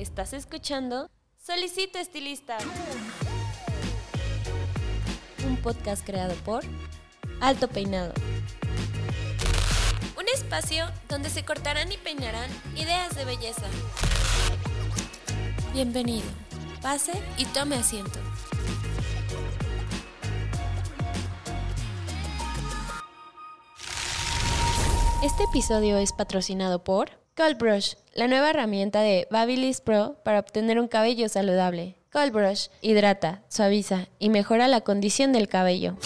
Estás escuchando Solicito Estilista. Un podcast creado por Alto Peinado. Un espacio donde se cortarán y peinarán ideas de belleza. Bienvenido. Pase y tome asiento. Este episodio es patrocinado por Cold Brush, la nueva herramienta de Babyliss Pro para obtener un cabello saludable. Cold Brush hidrata, suaviza y mejora la condición del cabello.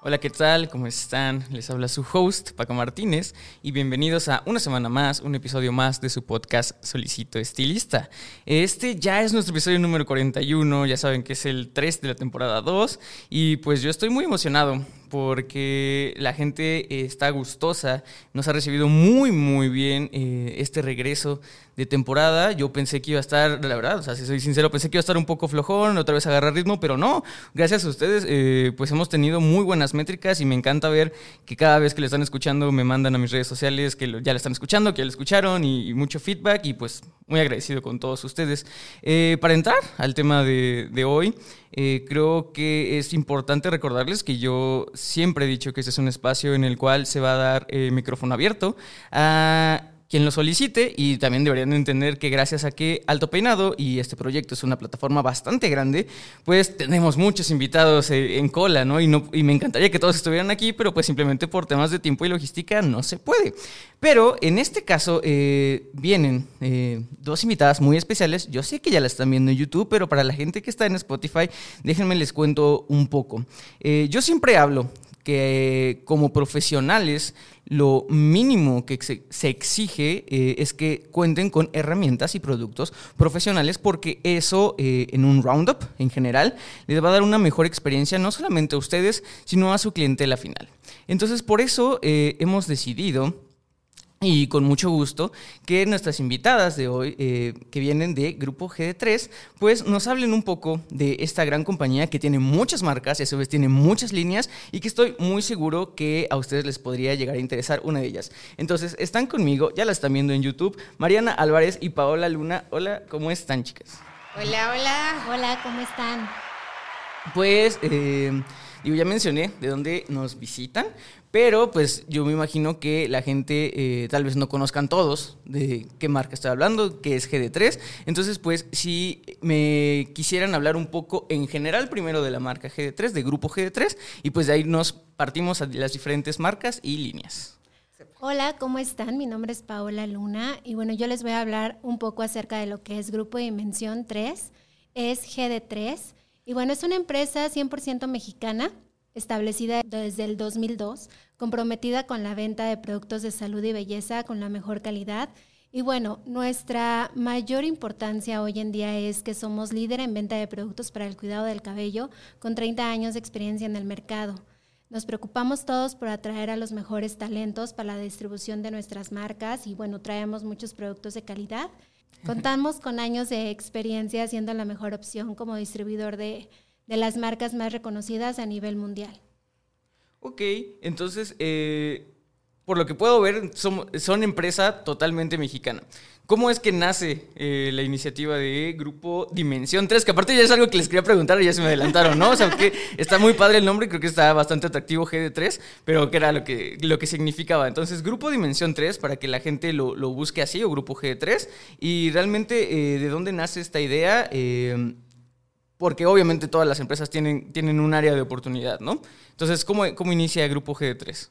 Hola, ¿qué tal? ¿Cómo están? Les habla su host, Paco Martínez, y bienvenidos a una semana más, un episodio más de su podcast Solicito Estilista. Este ya es nuestro episodio número 41, ya saben que es el 3 de la temporada 2, y pues yo estoy muy emocionado porque la gente está gustosa, nos ha recibido muy, muy bien eh, este regreso de temporada. Yo pensé que iba a estar, la verdad, o sea, si soy sincero, pensé que iba a estar un poco flojón, otra vez agarrar ritmo, pero no. Gracias a ustedes, eh, pues hemos tenido muy buenas métricas y me encanta ver que cada vez que le están escuchando me mandan a mis redes sociales que ya le están escuchando, que ya lo escucharon y, mucho feedback y pues muy agradecido con todos ustedes. Eh, para entrar al tema de hoy, eh, creo que es importante recordarles que yo siempre he dicho que este es un espacio en el cual se va a dar eh, micrófono abierto a quien lo solicite y también deberían entender que gracias a que Alto Peinado y este proyecto es una plataforma bastante grande, pues tenemos muchos invitados eh, en cola, ¿no? Y, me encantaría que todos estuvieran aquí, pero pues simplemente por temas de tiempo y logística no se puede. Pero en este caso eh, vienen eh, dos invitadas muy especiales. Yo sé que ya la están viendo en YouTube, pero para la gente que está en Spotify, déjenme les cuento un poco. yo siempre hablo que como profesionales lo mínimo que se, exige eh, es que cuenten con herramientas y productos profesionales porque eso eh, en un roundup en general les va a dar una mejor experiencia no solamente a ustedes, sino a su clientela final. Entonces por eso eh, hemos decidido y con mucho gusto que nuestras invitadas de hoy, eh, que vienen de Grupo GD3, pues nos hablen un poco de esta gran compañía que tiene muchas marcas y a su vez tiene muchas líneas y que estoy muy seguro que a ustedes les podría llegar a interesar una de ellas. Entonces, están conmigo, ya la están viendo en YouTube, Mariana Álvarez y Paola Luna. Hola, ¿cómo están, chicas? Hola, hola. Hola, ¿cómo están? Pues, eh, digo, ya mencioné de dónde nos visitan, pero pues yo me imagino que la gente eh, tal vez no conozcan todos de qué marca estoy hablando, que es GD3. Entonces pues si me quisieran hablar un poco en general primero de la marca GD3, de grupo GD3, y pues de ahí nos partimos a las diferentes marcas y líneas. Hola, ¿cómo están? Mi nombre es Paola Luna y bueno, yo les voy a hablar un poco acerca de lo que es Grupo Dimensión 3, es GD3 y bueno, es una empresa 100% mexicana establecida desde el 2002, comprometida con la venta de productos de salud y belleza con la mejor calidad. Y bueno, nuestra mayor importancia hoy en día es que somos líder en venta de productos para el cuidado del cabello con 30 años de experiencia en el mercado. Nos preocupamos todos por atraer a los mejores talentos para la distribución de nuestras marcas y bueno, traemos muchos productos de calidad. Contamos con años de experiencia siendo la mejor opción como distribuidor de, de las marcas más reconocidas a nivel mundial. Ok, entonces, eh, por lo que puedo ver, son, son, empresa totalmente mexicana. ¿Cómo es que nace eh, la iniciativa de Grupo Dimensión 3? Que aparte ya es algo que les quería preguntar y ya se me adelantaron, ¿no? O sea, que está muy padre el nombre, creo que está bastante atractivo GD3, pero ¿qué era lo que, lo que significaba? Entonces, Grupo Dimensión 3, para que la gente lo, lo busque así, o Grupo GD3, y realmente, eh, ¿de dónde nace esta idea? porque obviamente todas las empresas tienen, tienen un área de oportunidad, ¿no? Entonces, ¿cómo, cómo inicia el Grupo GD3?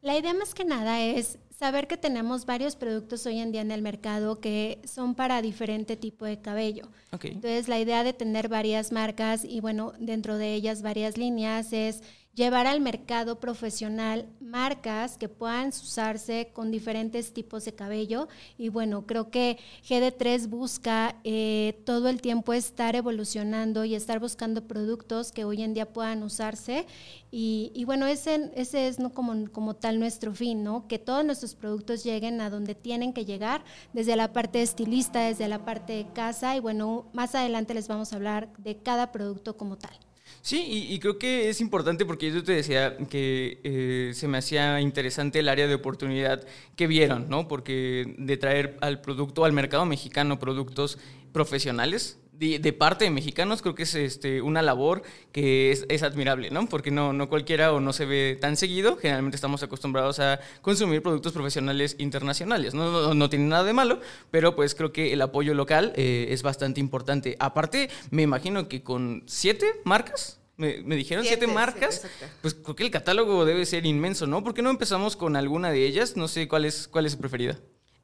La idea más que nada es saber que tenemos varios productos hoy en día en el mercado que son para diferente tipo de cabello. Entonces, la idea de tener varias marcas y, bueno, dentro de ellas varias líneas es llevar al mercado profesional marcas que puedan usarse con diferentes tipos de cabello. Y bueno, creo que GD3 busca eh, todo el tiempo estar evolucionando y estar buscando productos que hoy en día puedan usarse. Y, bueno, ese, ese es ¿no? como, como tal nuestro fin, ¿no? Que todos nuestros productos lleguen a donde tienen que llegar, desde la parte estilista, desde la parte de casa. Y bueno, más adelante les vamos a hablar de cada producto como tal. Sí, y, creo que es importante porque yo te decía que eh, se me hacía interesante el área de oportunidad que vieron, ¿no? Porque de traer al producto, al mercado mexicano, productos profesionales, de, parte de mexicanos creo que es este, una labor que es, admirable, ¿no? Porque no, no cualquiera o no se ve tan seguido. Generalmente estamos acostumbrados a consumir productos profesionales internacionales. No, no, tiene nada de malo, pero pues creo que el apoyo local eh, es bastante importante. Aparte, me imagino que con siete marcas me, dijeron siete, marcas, pues creo que el catálogo debe ser inmenso, ¿no? ¿Por qué no empezamos con alguna de ellas? No sé cuál es, cuál es su preferida.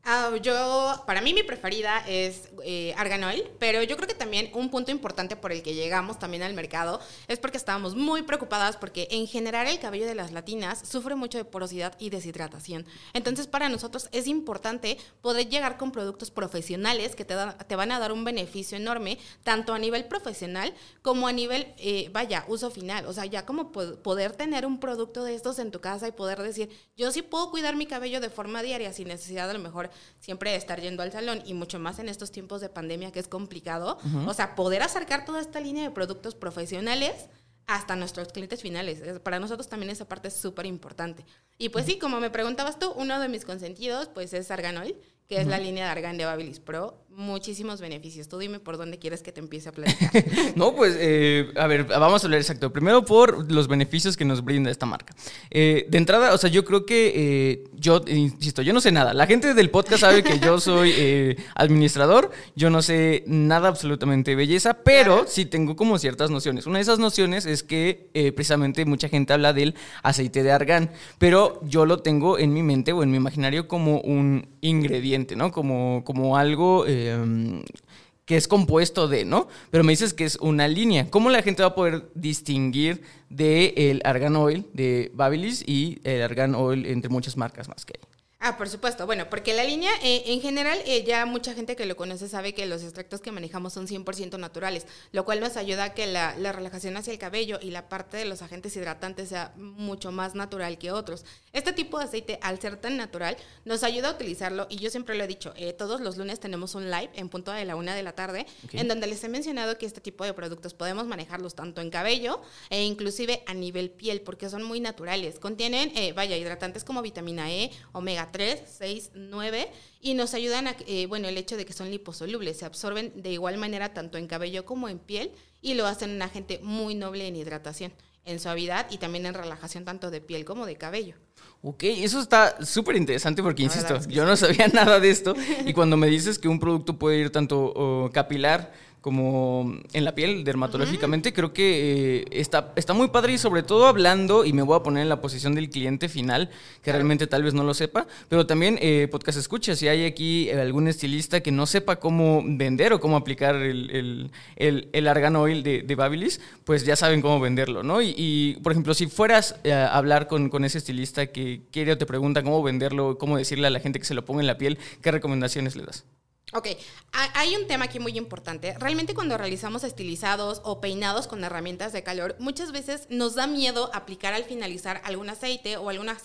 Ah, yo, para mí mi preferida es eh, Argan Oil, pero yo creo que también un punto importante por el que llegamos también al mercado es porque estábamos muy preocupadas porque en general el cabello de las latinas sufre mucho de porosidad y deshidratación. Entonces para nosotros es importante poder llegar con productos profesionales que te, te van a dar un beneficio enorme, tanto a nivel profesional como a nivel, eh, vaya, uso final. O sea, ya como poder tener un producto de estos en tu casa y poder decir, yo sí puedo cuidar mi cabello de forma diaria sin necesidad a lo mejor siempre estar yendo al salón y mucho más en estos tiempos de pandemia que es complicado. O sea, poder acercar toda esta línea de productos profesionales hasta nuestros clientes finales. Para nosotros también esa parte es súper importante. Y pues sí, como me preguntabas tú, uno de mis consentidos pues es Arganol, que es la línea de Argan de Babilis Pro. Muchísimos beneficios. Tú dime por dónde quieres que te empiece a platicar. no, pues, eh, a ver, vamos a hablar exacto. Primero por los beneficios que nos brinda esta marca. Eh, de entrada, o sea, yo creo que eh, yo, insisto, yo no sé nada. La gente del podcast sabe que yo soy administrador, yo no sé nada absolutamente de belleza, pero sí tengo como ciertas nociones. Una de esas nociones es que precisamente mucha gente habla del aceite de argán, pero yo lo tengo en mi mente o en mi imaginario como un ingrediente ¿no? Como, como algo em, que es compuesto de, ¿no? Pero me dices que es una línea. ¿Cómo la gente va a poder distinguir del el argan oil de Babilis y el argan oil entre muchas marcas más que hay? Ah, por supuesto. Bueno, porque la línea, eh, en general, eh, ya mucha gente que lo conoce sabe que los extractos que manejamos son 100% naturales, lo cual nos ayuda a que la, relajación hacia el cabello y la parte de los agentes hidratantes sea mucho más natural que otros. Este tipo de aceite, al ser tan natural, nos ayuda a utilizarlo y yo siempre lo he dicho, eh, todos los lunes tenemos un live en punto de la una de la tarde, en donde les he mencionado que este tipo de productos podemos manejarlos tanto en cabello e inclusive a nivel piel, porque son muy naturales. Contienen, vaya, hidratantes como vitamina E, omega 3, 6, 9 y nos ayudan a, eh, bueno, el hecho de que son liposolubles, se absorben de igual manera tanto en cabello como en piel y lo hacen un agente muy noble en hidratación, en suavidad y también en relajación tanto de piel como de cabello. Ok, eso está súper interesante porque, insisto, yo no sabía nada de esto y cuando me dices que un producto puede ir tanto capilar, como en la piel dermatológicamente, creo que eh, está, está muy padre y sobre todo hablando, y me voy a poner en la posición del cliente final, que realmente tal vez no lo sepa, pero también eh, podcast escucha, si hay aquí eh, algún estilista que no sepa cómo vender o cómo aplicar el, el, el, argan oil de, de, Babilis, pues ya saben cómo venderlo, ¿no? Y, por ejemplo, si fueras a hablar con, con ese estilista que quiere o te pregunta cómo venderlo, cómo decirle a la gente que se lo ponga en la piel, ¿qué recomendaciones le das? Ok, hay un tema aquí muy importante. Realmente cuando realizamos estilizados o peinados con herramientas de calor, muchas veces nos da miedo aplicar al finalizar algún aceite o alguna,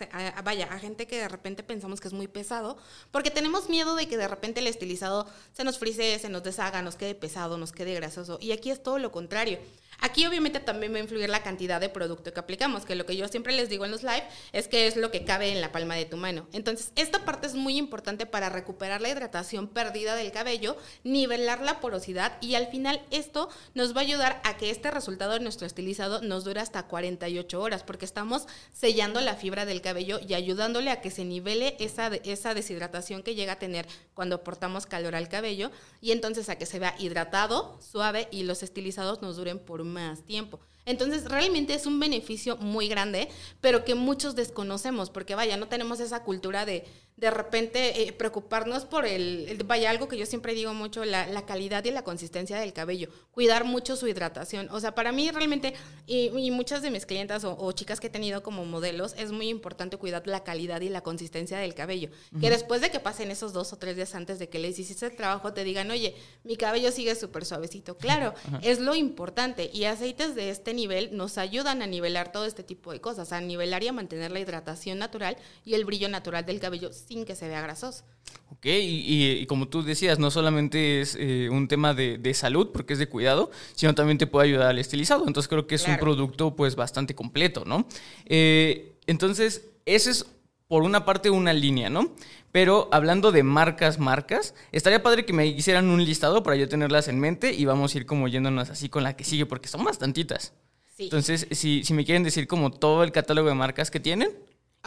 vaya, a gente que de repente pensamos que es muy pesado, porque tenemos miedo de que de repente el estilizado se nos frise, se nos deshaga, nos quede pesado, nos quede grasoso. Y aquí es todo lo contrario. Aquí obviamente también va a influir la cantidad de producto que aplicamos, que lo que yo siempre les digo en los live es que es lo que cabe en la palma de tu mano. Entonces, esta parte es muy importante para recuperar la hidratación perdida del cabello, nivelar la porosidad y al final esto nos va a ayudar a que este resultado de nuestro estilizado nos dure hasta 48 horas, porque estamos sellando la fibra del cabello y ayudándole a que se nivele esa, esa deshidratación que llega a tener cuando aportamos calor al cabello y entonces a que se vea hidratado, suave y los estilizados nos duren por más tiempo. Entonces, realmente es un beneficio muy grande, pero que muchos desconocemos, porque vaya, no tenemos esa cultura de de repente eh, preocuparnos por el, vaya, algo que yo siempre digo mucho, la, calidad y la consistencia del cabello, cuidar mucho su hidratación. O sea, para mí realmente, y, muchas de mis clientas o, chicas que he tenido como modelos, es muy importante cuidar la calidad y la consistencia del cabello. Que después de que pasen esos dos o tres días antes de que les hiciste el trabajo, te digan, oye, mi cabello sigue súper suavecito. Claro, es lo importante. Y aceites de este este nivel nos ayudan a nivelar todo este tipo de cosas, a nivelar y a mantener la hidratación natural y el brillo natural del cabello sin que se vea grasoso. Ok, y, como tú decías, no solamente es eh, un tema de, salud, porque es de cuidado, sino también te puede ayudar al estilizado. Entonces creo que es un producto pues bastante completo, ¿no? Eh, entonces, ese es por una parte una línea, ¿no? Pero hablando de marcas, marcas, estaría padre que me hicieran un listado para yo tenerlas en mente y vamos a ir como yéndonos así con la que sigue, porque son bastantitas. Sí. Entonces, si, si me quieren decir como todo el catálogo de marcas que tienen,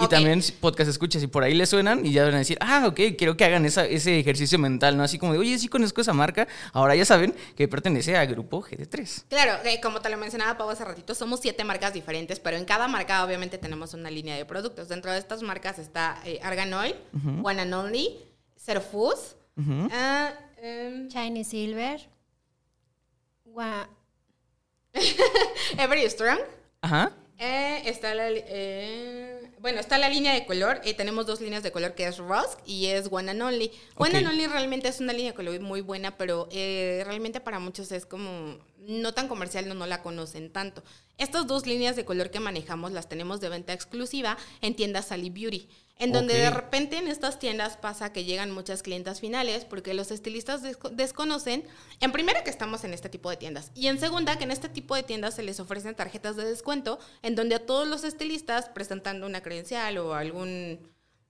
y también podcast escuchas y por ahí le suenan y ya van a decir, ah, ok, quiero que hagan esa, ese ejercicio mental, ¿no? Así como de, oye, sí conozco esa marca, ahora ya saben que pertenece al grupo GD3. Claro, eh, como te lo mencionaba Pau hace ratito, somos siete marcas diferentes, pero en cada marca obviamente tenemos una línea de productos. Dentro de estas marcas está eh, Argan Oil, One and Only, Zero Foods, ah, em, Chinese Silver, Every Strong. Ajá. Eh, está la, eh, bueno, está la línea de color. Eh, tenemos dos líneas de color que es Rusk y es One and Only. One and Only realmente es una línea de color muy buena, pero realmente para muchos es como no tan comercial, no, no la conocen tanto. Estas dos líneas de color que manejamos las tenemos de venta exclusiva en tiendas Sally Beauty. En donde de repente en estas tiendas pasa que llegan muchas clientas finales porque los estilistas desconocen, en primera que estamos en este tipo de tiendas y en segunda que en este tipo de tiendas se les ofrecen tarjetas de descuento en donde a todos los estilistas presentando una credencial o algún,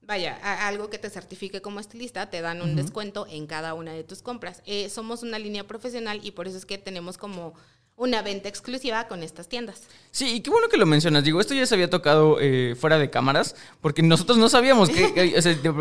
vaya, algo que te certifique como estilista, te dan un descuento en cada una de tus compras. Eh, somos una línea profesional y por eso es que tenemos como una venta exclusiva con estas tiendas. Sí, y qué bueno que lo mencionas. Digo, esto ya se había tocado eh, fuera de cámaras, porque nosotros no sabíamos que,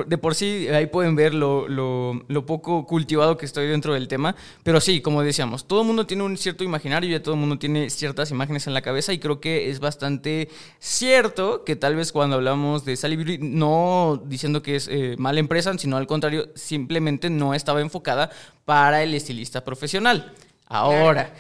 de, por sí ahí pueden ver lo, lo, poco cultivado que estoy dentro del tema. Pero sí, como decíamos, todo el mundo tiene un cierto imaginario, ya todo el mundo tiene ciertas imágenes en la cabeza, y creo que es bastante cierto que tal vez cuando hablamos de Sally Beauty, no diciendo que es eh, mala empresa, sino al contrario, simplemente no estaba enfocada para el estilista profesional. Ahora.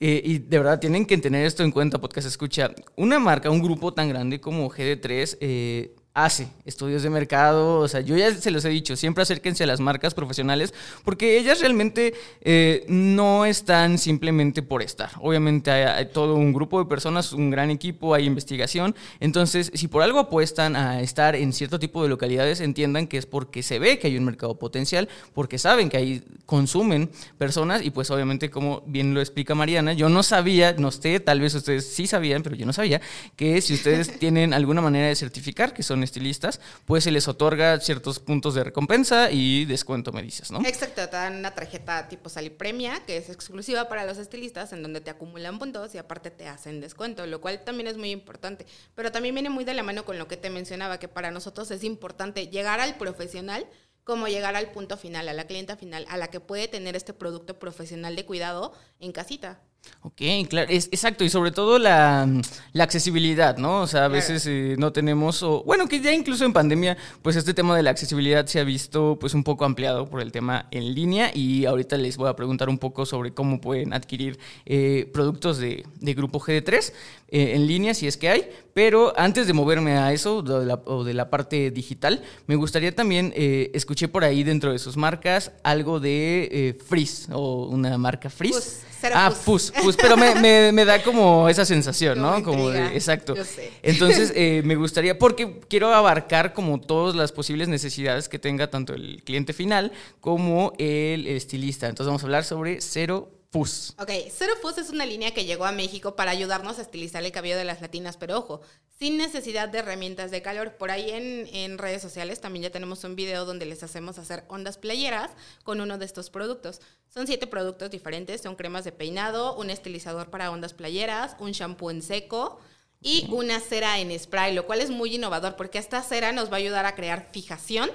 Eh, y de verdad tienen que tener esto en cuenta, podcast escucha. Una marca, un grupo tan grande como GD3, eh, hace estudios de mercado, o sea, yo ya se los he dicho, siempre acérquense a las marcas profesionales porque ellas realmente eh, no están simplemente por estar. Obviamente hay, todo un grupo de personas, un gran equipo, hay investigación, entonces si por algo apuestan a estar en cierto tipo de localidades, entiendan que es porque se ve que hay un mercado potencial, porque saben que ahí consumen personas y pues obviamente como bien lo explica Mariana, yo no sabía, no sé, tal vez ustedes sí sabían, pero yo no sabía que si ustedes tienen alguna manera de certificar que son estilistas, pues se les otorga ciertos puntos de recompensa y descuento, me dices, ¿no? Exacto, te dan una tarjeta tipo Premia, que es exclusiva para los estilistas, en donde te acumulan puntos y aparte te hacen descuento, lo cual también es muy importante. Pero también viene muy de la mano con lo que te mencionaba, que para nosotros es importante llegar al profesional como llegar al punto final, a la clienta final, a la que puede tener este producto profesional de cuidado en casita. Ok, claro, es, exacto, y sobre todo la, la accesibilidad, ¿no? O sea, a veces eh, no tenemos, o bueno, que ya incluso en pandemia, pues este tema de la accesibilidad se ha visto pues un poco ampliado por el tema en línea y ahorita les voy a preguntar un poco sobre cómo pueden adquirir eh, productos de, de, Grupo GD3 eh, en línea, si es que hay, pero antes de moverme a eso, de la, o de la parte digital, me gustaría también, escuché por ahí dentro de sus marcas algo de Freeze, o una marca Freeze. Pues, ah, Fus, Fus, pero me, me, da como esa sensación, ¿no? Como de, exacto. Entonces, eh, me gustaría, porque quiero abarcar como todas las posibles necesidades que tenga tanto el cliente final como el estilista. Entonces, vamos a hablar sobre cero Fus. Ok, Zero Fus es una línea que llegó a México para ayudarnos a estilizar el cabello de las latinas, pero ojo, sin necesidad de herramientas de calor. Por ahí en, en, redes sociales también ya tenemos un video donde les hacemos hacer ondas playeras con uno de estos productos. Son siete productos diferentes, son cremas de peinado, un estilizador para ondas playeras, un shampoo en seco, y una cera en spray, lo cual es muy innovador porque esta cera nos va a ayudar a crear fijación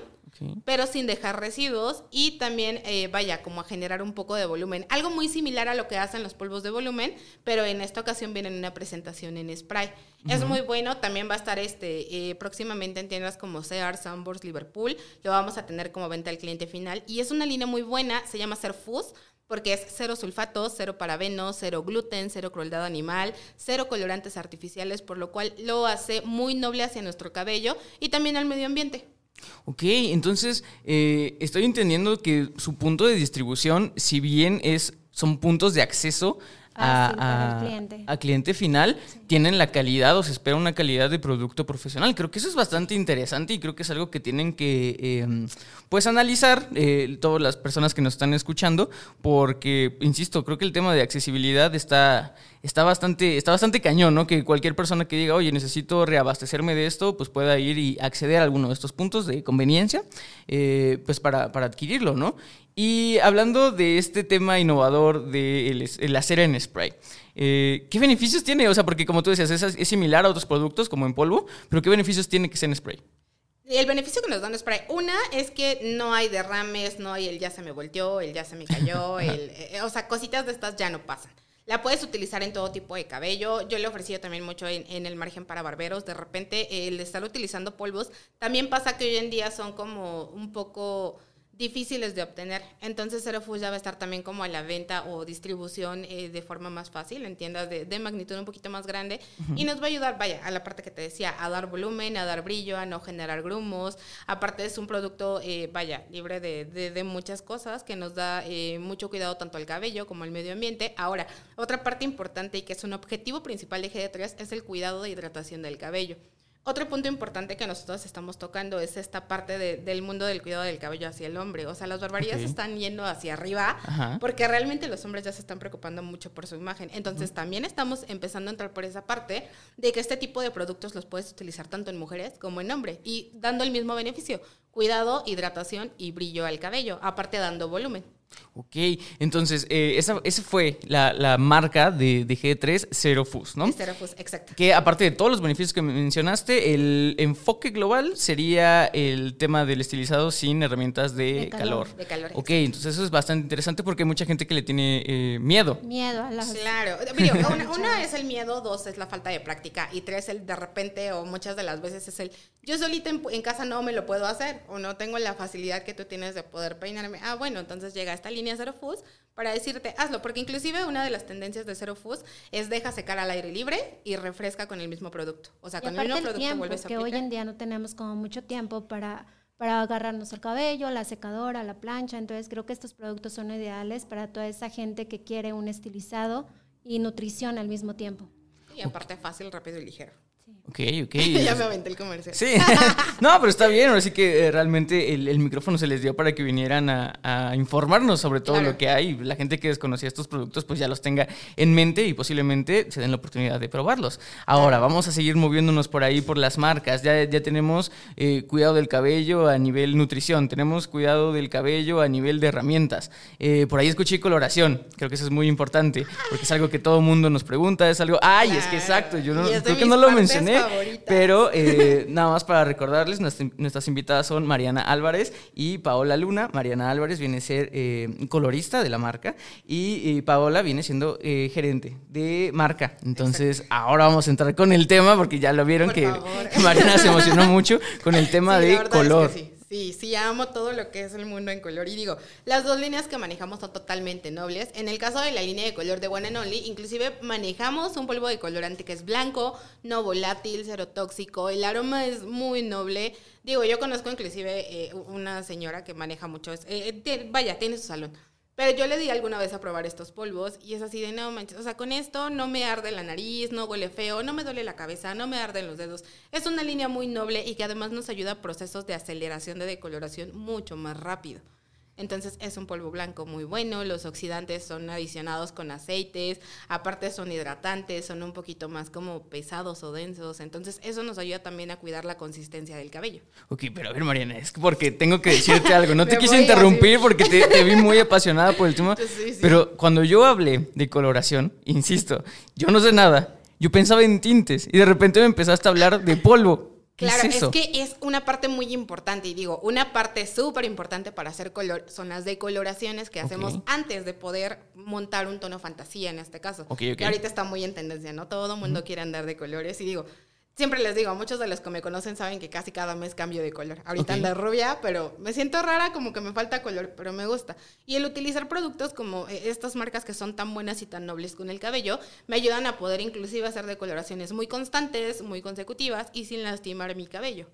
pero sin dejar residuos y también eh, vaya como a generar un poco de volumen. Algo muy similar a lo que hacen los polvos de volumen, pero en esta ocasión viene en una presentación en spray. Es muy bueno, también va a estar este eh, próximamente en tiendas como Sears, Sunburst, Liverpool, lo vamos a tener como venta al cliente final y es una línea muy buena, se llama Serfus porque es cero sulfatos, cero parabenos, cero gluten, cero crueldad animal, cero colorantes artificiales, por lo cual lo hace muy noble hacia nuestro cabello y también al medio ambiente. Ok, entonces eh, estoy entendiendo que su punto de distribución, si bien es, son puntos de acceso Para a, el cliente. a cliente final, tienen la calidad o se espera una calidad de producto profesional. Creo que eso es bastante interesante y creo que es algo que tienen que eh, pues analizar eh, todas las personas que nos están escuchando, porque, insisto, creo que el tema de accesibilidad está, está, bastante, está bastante cañón, ¿no? Que cualquier persona que diga, oye, necesito reabastecerme de esto, pues pueda ir y acceder a alguno de estos puntos de conveniencia, eh, pues para, para adquirirlo, ¿no? Y hablando de este tema innovador de el, hacer en spray, eh, ¿qué beneficios tiene? O sea, porque como tú decías, es, es, similar a otros productos como en polvo, pero ¿qué beneficios tiene que sea en spray? El beneficio que nos dan spray, una es que no hay derrames, no hay el ya se me volteó, el ya se me cayó, el, eh, o sea, cositas de estas ya no pasan. La puedes utilizar en todo tipo de cabello. Yo le he ofrecido también mucho en, en, el margen para barberos. De repente, el estar utilizando polvos, también pasa que hoy en día son como un poco difíciles de obtener. Entonces Zero Foods ya va a estar también como a la venta o distribución eh, de forma más fácil, en tiendas de, de magnitud un poquito más grande. Uh -huh. Y nos va a ayudar, vaya, a la parte que te decía, a dar volumen, a dar brillo, a no generar grumos. Aparte es un producto, eh, vaya, libre de, de, de, muchas cosas que nos da eh, mucho cuidado tanto al cabello como al medio ambiente. Ahora, otra parte importante y que es un objetivo principal de GD3 es el cuidado de hidratación del cabello. Otro punto importante que nosotros estamos tocando es esta parte de, del mundo del cuidado del cabello hacia el hombre. O sea, las barbaridades okay. están yendo hacia arriba Ajá. porque realmente los hombres ya se están preocupando mucho por su imagen. Entonces, uh -huh. también estamos empezando a entrar por esa parte de que este tipo de productos los puedes utilizar tanto en mujeres como en hombres y dando el mismo beneficio. Cuidado, hidratación y brillo al cabello, aparte dando volumen. Ok, entonces eh, esa, esa, fue la, la marca de, de, G3 Zero Fuzz, ¿no? Zero Fuzz, exacto. Que aparte de todos los beneficios que mencionaste, el enfoque global sería el tema del estilizado sin herramientas de, de calor, calor. De calor. Ok, entonces eso es bastante interesante porque hay mucha gente que le tiene eh, miedo. Miedo a las... Claro, una, una, es el miedo, dos es la falta de práctica y tres el de repente o muchas de las veces es el yo solita en, en casa no me lo puedo hacer o no tengo la facilidad que tú tienes de poder peinarme. Ah, bueno, entonces llega esta línea Zero Fuzz para decirte, hazlo, porque inclusive una de las tendencias de Zero Fuzz es deja secar al aire libre y refresca con el mismo producto. O sea, y con el mismo el producto tiempo, vuelves a que aplicar. hoy en día no tenemos como mucho tiempo para para agarrarnos el cabello, la secadora, la plancha, entonces creo que estos productos son ideales para toda esa gente que quiere un estilizado y nutrición al mismo tiempo. Y aparte fácil, rápido y ligero. Ok, ok. ya me aventé el comercial. Sí, no, pero está bien, así que eh, realmente el, el, micrófono se les dio para que vinieran a, a informarnos sobre todo claro. lo que hay. La gente que desconocía estos productos pues ya los tenga en mente y posiblemente se den la oportunidad de probarlos. Ahora, claro. vamos a seguir moviéndonos por ahí, por las marcas. Ya, ya tenemos eh, cuidado del cabello a nivel nutrición, tenemos cuidado del cabello a nivel de herramientas. Eh, por ahí escuché coloración, creo que eso es muy importante, porque es algo que todo mundo nos pregunta, es algo, ay, claro. es que exacto, yo no, creo que no lo mencioné. Favoritas. Pero eh, nada más para recordarles, nuestras invitadas son Mariana Álvarez y Paola Luna. Mariana Álvarez viene a ser eh, colorista de la marca y, y Paola viene siendo eh, gerente de marca. Entonces, Exacto. ahora vamos a entrar con el tema porque ya lo vieron que, Mariana se emocionó mucho con el tema sí, de color. Es que sí. Sí, sí, amo todo lo que es el mundo en color. Y digo, las dos líneas que manejamos son totalmente nobles. En el caso de la línea de color de One and Only, inclusive manejamos un polvo de colorante que es blanco, no volátil, cero tóxico. El aroma es muy noble. Digo, yo conozco inclusive eh, una señora que maneja mucho. Eh, vaya, tiene su salón. Pero yo le di alguna vez a probar estos polvos y es así de no manches, o sea, con esto no me arde la nariz, no huele feo, no me duele la cabeza, no me arden los dedos. Es una línea muy noble y que además nos ayuda a procesos de aceleración de decoloración mucho más rápido. Entonces es un polvo blanco muy bueno, los oxidantes son adicionados con aceites, aparte son hidratantes, son un poquito más como pesados o densos, entonces eso nos ayuda también a cuidar la consistencia del cabello. Ok, pero a ver Mariana, es porque tengo que decirte algo, no te quise interrumpir porque te, te, vi muy apasionada por el tema, sí, sí. pero cuando yo hablé de coloración, insisto, yo no sé nada, yo pensaba en tintes y de repente me empezaste a hablar de polvo. Claro, es, es, que es una parte muy importante y digo, una parte súper importante para hacer color son las decoloraciones que hacemos okay. antes de poder montar un tono fantasía en este caso. Okay, okay. Que ahorita está muy en tendencia, ¿no? Todo el mundo quiere andar de colores y digo, siempre les digo, muchos de los que me conocen saben que casi cada mes cambio de color. Ahorita ando rubia, pero me siento rara, como que me falta color, pero me gusta. Y el utilizar productos como eh, estas marcas que son tan buenas y tan nobles con el cabello, me ayudan a poder inclusive hacer decoloraciones muy constantes, muy consecutivas y sin lastimar mi cabello.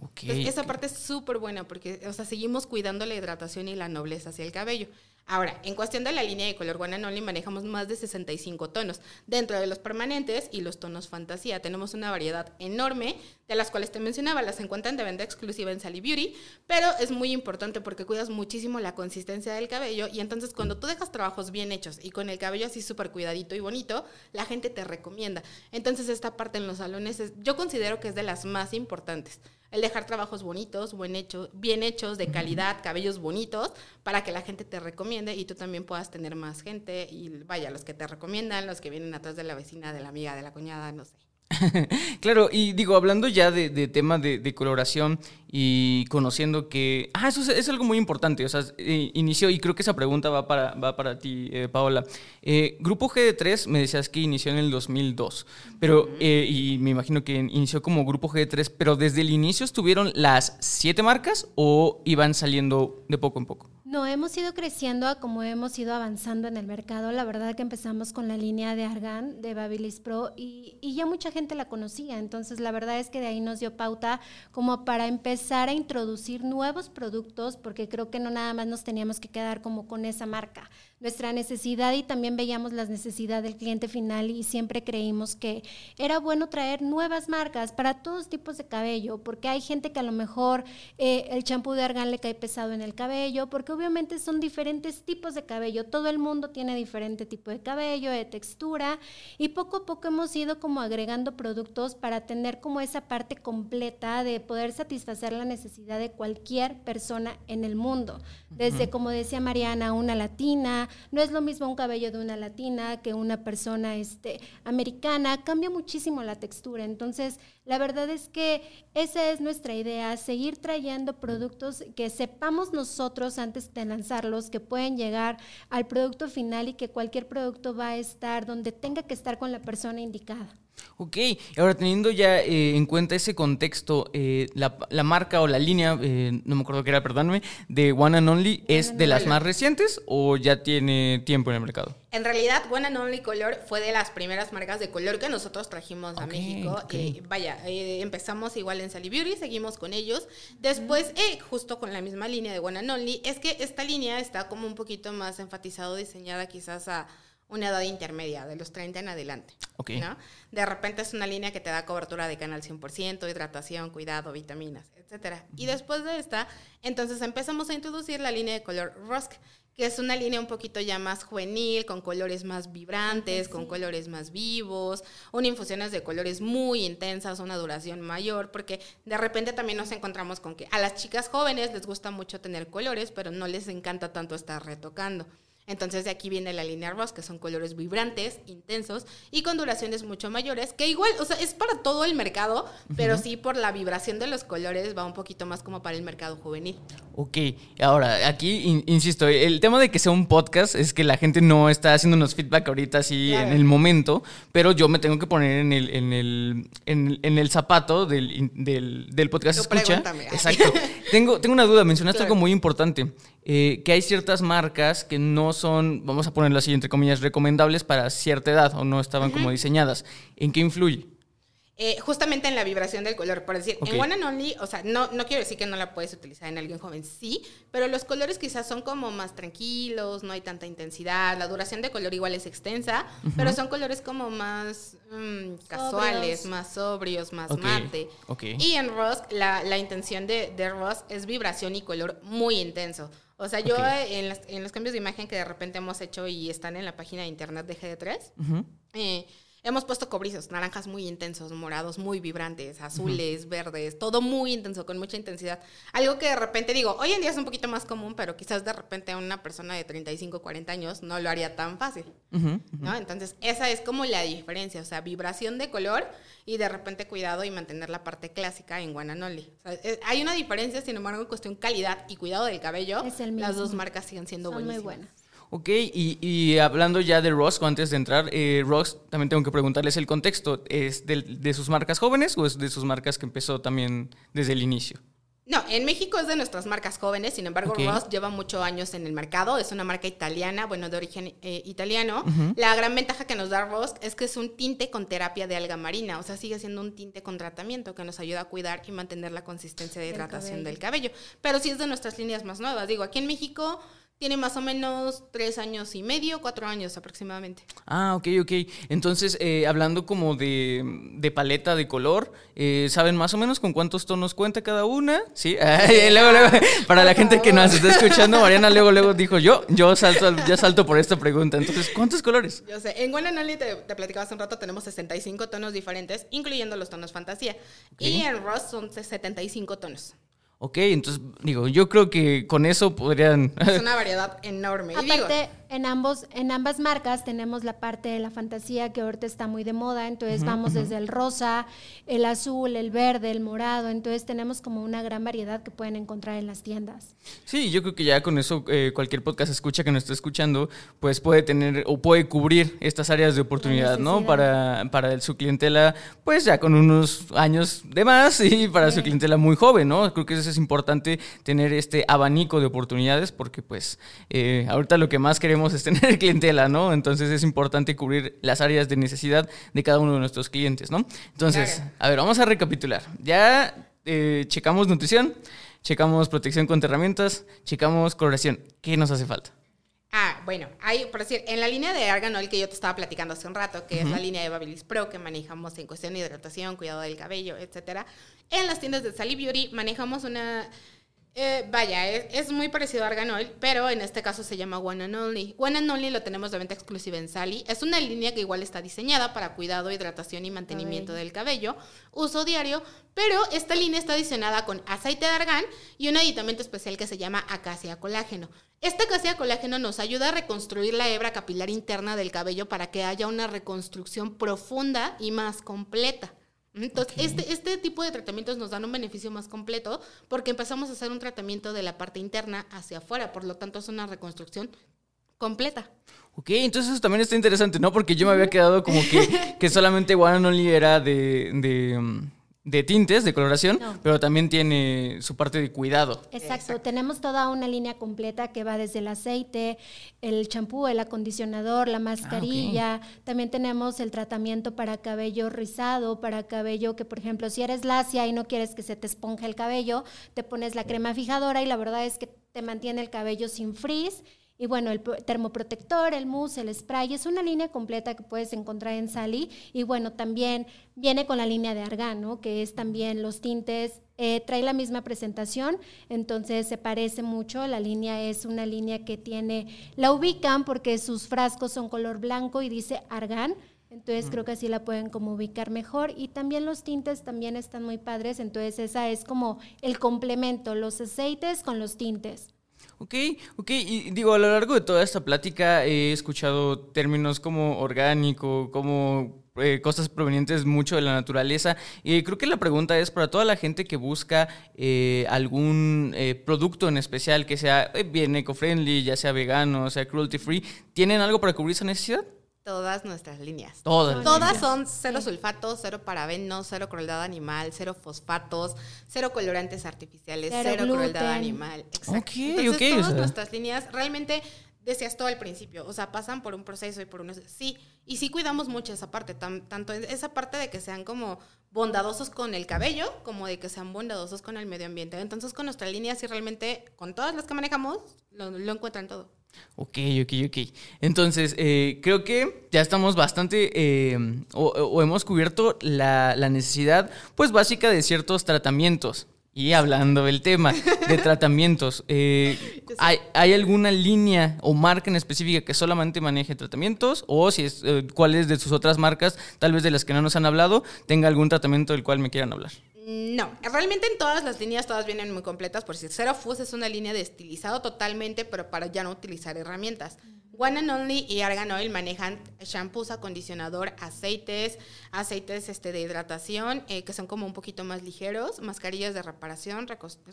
Okay, Entonces, esa okay. parte es súper buena porque, o sea, seguimos cuidando la hidratación y la nobleza hacia el cabello. Ahora, en cuestión de la línea de color One and Only, manejamos más de 65 tonos. Dentro de los permanentes y los tonos fantasía, tenemos una variedad enorme, de las cuales te mencionaba, las encuentran de venta exclusiva en Sally Beauty, pero es muy importante porque cuidas muchísimo la consistencia del cabello y entonces cuando tú dejas trabajos bien hechos y con el cabello así súper cuidadito y bonito, la gente te recomienda. Entonces esta parte en los salones yo considero que es de las más importantes el dejar trabajos bonitos, buen hecho, bien hechos, de calidad, cabellos bonitos, para que la gente te recomiende y tú también puedas tener más gente y vaya, los que te recomiendan, los que vienen atrás de la vecina, de la amiga, de la cuñada, no sé. claro, y digo, hablando ya de, de tema de, coloración y conociendo que... Ah, eso es, algo muy importante, o sea, eh, inició, y creo que esa pregunta va para, va para ti, eh, Paola. Eh, Grupo GD3, me decías que inició en el 2002, pero, y me imagino que inició como Grupo GD3, pero desde el inicio estuvieron las siete marcas o iban saliendo de poco en poco? No, hemos ido creciendo como hemos ido avanzando en el mercado. La verdad que empezamos con la línea de Argan, de Babyliss Pro, y, y, ya mucha gente la conocía. Entonces, la verdad es que de ahí nos dio pauta como para empezar a introducir nuevos productos, porque creo que no nada más nos teníamos que quedar como con esa marca nuestra necesidad y también veíamos las necesidades del cliente final y siempre creímos que era bueno traer nuevas marcas para todos tipos de cabello, porque hay gente que a lo mejor eh, el champú de argán le cae pesado en el cabello, porque obviamente son diferentes tipos de cabello, todo el mundo tiene diferente tipo de cabello, de textura, y poco a poco hemos ido como agregando productos para tener como esa parte completa de poder satisfacer la necesidad de cualquier persona en el mundo, desde como decía Mariana, una latina, no es lo mismo un cabello de una latina que una persona este, americana, cambia muchísimo la textura. Entonces, la verdad es que esa es nuestra idea, seguir trayendo productos que sepamos nosotros antes de lanzarlos, que pueden llegar al producto final y que cualquier producto va a estar donde tenga que estar con la persona indicada. Ok, ahora teniendo ya eh, en cuenta ese contexto, eh, la, marca o la línea, eh, no me acuerdo qué era, perdóname, de One and Only, ¿es de las más recientes o ya tiene tiempo en el mercado? En realidad, One and Only Color fue de las primeras marcas de color que nosotros trajimos a México. vaya, empezamos igual en Sally Beauty, seguimos con ellos. Después, justo con la misma línea de One and Only, es que esta línea está como un poquito más enfatizado, diseñada quizás a una edad intermedia, de los 30 en adelante. ¿no? De repente es una línea que te da cobertura de canal 100%, hidratación, cuidado, vitaminas, etc. Y después de esta, entonces empezamos a introducir la línea de color Rusk, que es una línea un poquito ya más juvenil, con colores más vibrantes, con colores más vivos, una infusiones de colores muy intensas, una duración mayor, porque de repente también nos encontramos con que a las chicas jóvenes les gusta mucho tener colores, pero no les encanta tanto estar retocando. Entonces de aquí viene la línea Ross, que son colores vibrantes, intensos y con duraciones mucho mayores, que igual, o sea, es para todo el mercado, pero sí por la vibración de los colores va un poquito más como para el mercado juvenil. Ok, ahora aquí insisto, el tema de que sea un podcast es que la gente no está haciéndonos feedback ahorita así en el momento, pero yo me tengo que poner en el, en el, en, el zapato del, del, podcast escucha. Exacto. tengo, tengo una duda, mencionaste algo muy importante. Eh, que hay ciertas marcas que no son, vamos a ponerlo así, entre comillas, recomendables para cierta edad o no estaban como diseñadas. ¿En qué influye? Eh, justamente en la vibración del color. Por decir, en One and Only, o sea, no, no quiero decir que no la puedes utilizar en alguien joven, sí, pero los colores quizás son como más tranquilos, no hay tanta intensidad, la duración de color igual es extensa, pero son colores como más mm, casuales, más sobrios, más mate. Y en Ross, la, la intención de, de Ross es vibración y color muy intenso. O sea, yo en, en, los cambios de imagen que de repente hemos hecho y están en la página de internet de GD3, eh, hemos puesto cobrizos, naranjas muy intensos, morados muy vibrantes, azules, verdes, todo muy intenso, con mucha intensidad. Algo que de repente digo, hoy en día es un poquito más común, pero quizás de repente a una persona de 35, 40 años no lo haría tan fácil. ¿no? Entonces, esa es como la diferencia, o sea, vibración de color y de repente cuidado y mantener la parte clásica en Guananoli. Eh, hay una diferencia, sin embargo, en cuestión calidad y cuidado del cabello, las dos marcas siguen siendo Son muy buenas. Ok, y, hablando ya de Ross, antes de entrar, eh, Ross, también tengo que preguntarles el contexto. ¿Es de, sus marcas jóvenes o es de sus marcas que empezó también desde el inicio? No, en México es de nuestras marcas jóvenes, sin embargo Ross lleva muchos años en el mercado, es una marca italiana, bueno, de origen eh, italiano. La gran ventaja que nos da Ross es que es un tinte con terapia de alga marina, o sea, sigue siendo un tinte con tratamiento que nos ayuda a cuidar y mantener la consistencia de hidratación del cabello. Pero sí es de nuestras líneas más nuevas. Digo, aquí en México tiene más o menos tres años y medio, cuatro años aproximadamente. Ah, ok, ok. Entonces, eh, hablando como de, de, paleta de color, eh, ¿saben más o menos con cuántos tonos cuenta cada una? Sí. luego, luego, para la gente que nos está escuchando, Mariana luego, luego dijo yo, yo salto, ya salto por esta pregunta. Entonces, ¿cuántos colores? Yo sé. En Guananoli te, te platicaba hace un rato, tenemos 65 tonos diferentes, incluyendo los tonos fantasía. Y en Rust son 75 tonos. Ok, entonces digo, yo creo que con eso podrían... Es una variedad enorme. Aparte, en, ambos, en ambas marcas tenemos la parte de la fantasía que ahorita está muy de moda, entonces vamos desde el rosa, el azul, el verde, el morado, entonces tenemos como una gran variedad que pueden encontrar en las tiendas. Sí, yo creo que ya con eso eh, cualquier podcast escucha que nos esté escuchando, pues puede tener o puede cubrir estas áreas de oportunidad, ¿no? Para, para su clientela, pues ya con unos años de más y para su clientela muy joven, ¿no? Creo que eso es importante tener este abanico de oportunidades porque pues eh, ahorita lo que más queremos es tener clientela, ¿no? Entonces es importante cubrir las áreas de necesidad de cada uno de nuestros clientes, ¿no? Entonces, a ver, vamos a recapitular. Ya eh, checamos nutrición, checamos protección contra herramientas, checamos coloración. ¿Qué nos hace falta? Ah, bueno, hay, por decir, en la línea de Arganol que yo te estaba platicando hace un rato, que es la línea de Babyliss Pro que manejamos en cuestión de hidratación, cuidado del cabello, etcétera. En las tiendas de Sally Beauty manejamos una eh, vaya, es, muy parecido a Argan Oil, pero en este caso se llama One and Only. One and Only lo tenemos de venta exclusiva en Sally. Es una línea que igual está diseñada para cuidado, hidratación y mantenimiento del cabello, uso diario, pero esta línea está adicionada con aceite de argán y un aditamento especial que se llama acacia colágeno. Este acacia colágeno nos ayuda a reconstruir la hebra capilar interna del cabello para que haya una reconstrucción profunda y más completa. Entonces, este, este tipo de tratamientos nos dan un beneficio más completo porque empezamos a hacer un tratamiento de la parte interna hacia afuera, por lo tanto es una reconstrucción completa. Ok, entonces eso también está interesante, ¿no? Porque yo me había quedado como que, que solamente One Only era de, de, mm, de tintes, de coloración, pero también tiene su parte de cuidado. Exacto. tenemos toda una línea completa que va desde el aceite, el champú, el acondicionador, la ah, mascarilla, también tenemos el tratamiento para cabello rizado, para cabello que, por ejemplo, si eres lacia y no quieres que se te esponje el cabello, te pones la crema fijadora y la verdad es que te mantiene el cabello sin frizz y bueno, el termoprotector, el mousse, el spray, es una línea completa que puedes encontrar en Sally. Y bueno, también viene con la línea de Argan, ¿no? que es también los tintes, eh, trae la misma presentación, entonces se parece mucho. La línea es una línea que tiene, la ubican porque sus frascos son color blanco y dice Argan. Entonces creo que así la pueden como ubicar mejor. Y también los tintes también están muy padres. Entonces esa es como el complemento, los aceites con los tintes. Ok, ok, y digo, a lo largo de toda esta plática he escuchado términos como orgánico, como eh, cosas provenientes mucho de la naturaleza. Y creo que la pregunta es para toda la gente que busca eh, algún eh, producto en especial que sea bien eco-friendly, ya sea vegano, sea cruelty free, ¿tienen algo para cubrir esa necesidad? Todas nuestras líneas. Todas. Todas son cero sulfatos, cero parabenos, cero crueldad animal, cero fosfatos, cero colorantes artificiales, cero, crueldad animal. Exacto. Entonces, todas nuestras líneas realmente decías todo al principio, o sea, pasan por un proceso y por un... Sí, y sí cuidamos mucho esa parte, tanto esa parte de que sean como bondadosos con el cabello, como de que sean bondadosos con el medio ambiente. Entonces, con nuestra línea, sí realmente, con todas las que manejamos, lo, encuentran todo. Ok, ok, ok. Entonces, eh, creo que ya estamos bastante, eh, o, hemos cubierto la, necesidad, pues básica de ciertos tratamientos. Y hablando del tema de tratamientos, eh, ¿hay, alguna línea o marca en específica que solamente maneje tratamientos? O si es, cuáles de sus otras marcas, tal vez de las que no nos han hablado, tenga algún tratamiento del cual me quieran hablar? No, realmente en todas las líneas todas vienen muy completas, por si Zero Fuzz es una línea de estilizado totalmente, pero para ya no utilizar herramientas. One and Only y Argan Oil manejan shampoos, acondicionador, aceites, aceites este, de hidratación, eh, que son como un poquito más ligeros, mascarillas de reparación,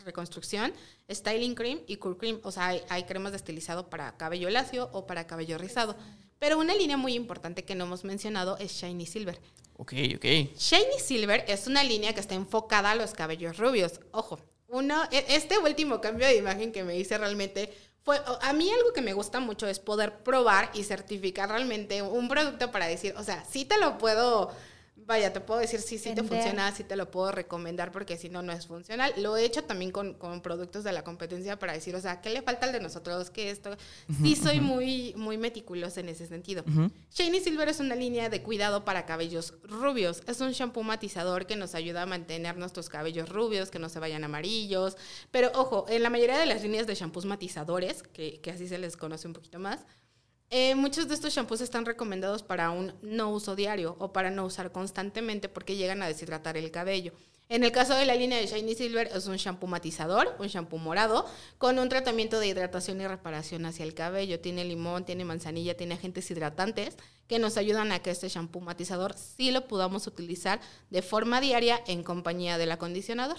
reconstrucción, styling cream y cool cream. O sea, hay, hay cremas de estilizado para cabello lacio o para cabello rizado. Pero una línea muy importante que no hemos mencionado es Shiny Silver. Ok, ok. Shiny Silver es una línea que está enfocada a los cabellos rubios. Ojo, uno, e, este último cambio de imagen que me hice realmente a mí algo que me gusta mucho es poder probar y certificar realmente un producto para decir, o sea, sí te lo puedo vaya, te puedo decir si sí te funciona, si te lo puedo recomendar, porque si no, no es funcional. Lo he hecho también con, con productos de la competencia para decir, o sea, ¿qué le falta al de nosotros? Que esto. Sí, soy muy, muy meticulosa en ese sentido. Shiny Silver es una línea de cuidado para cabellos rubios. Es un shampoo matizador que nos ayuda a mantener nuestros cabellos rubios, que no se vayan amarillos. Pero ojo, en la mayoría de las líneas de shampoos matizadores, que, que así se les conoce un poquito más, eh, muchos de estos shampoos están recomendados para un no uso diario o para no usar constantemente porque llegan a deshidratar el cabello. En el caso de la línea de Shiny Silver es un shampoo matizador, un shampoo morado, con un tratamiento de hidratación y reparación hacia el cabello. Tiene limón, tiene manzanilla, tiene agentes hidratantes que nos ayudan a que este shampoo matizador sí lo podamos utilizar de forma diaria en compañía del acondicionador.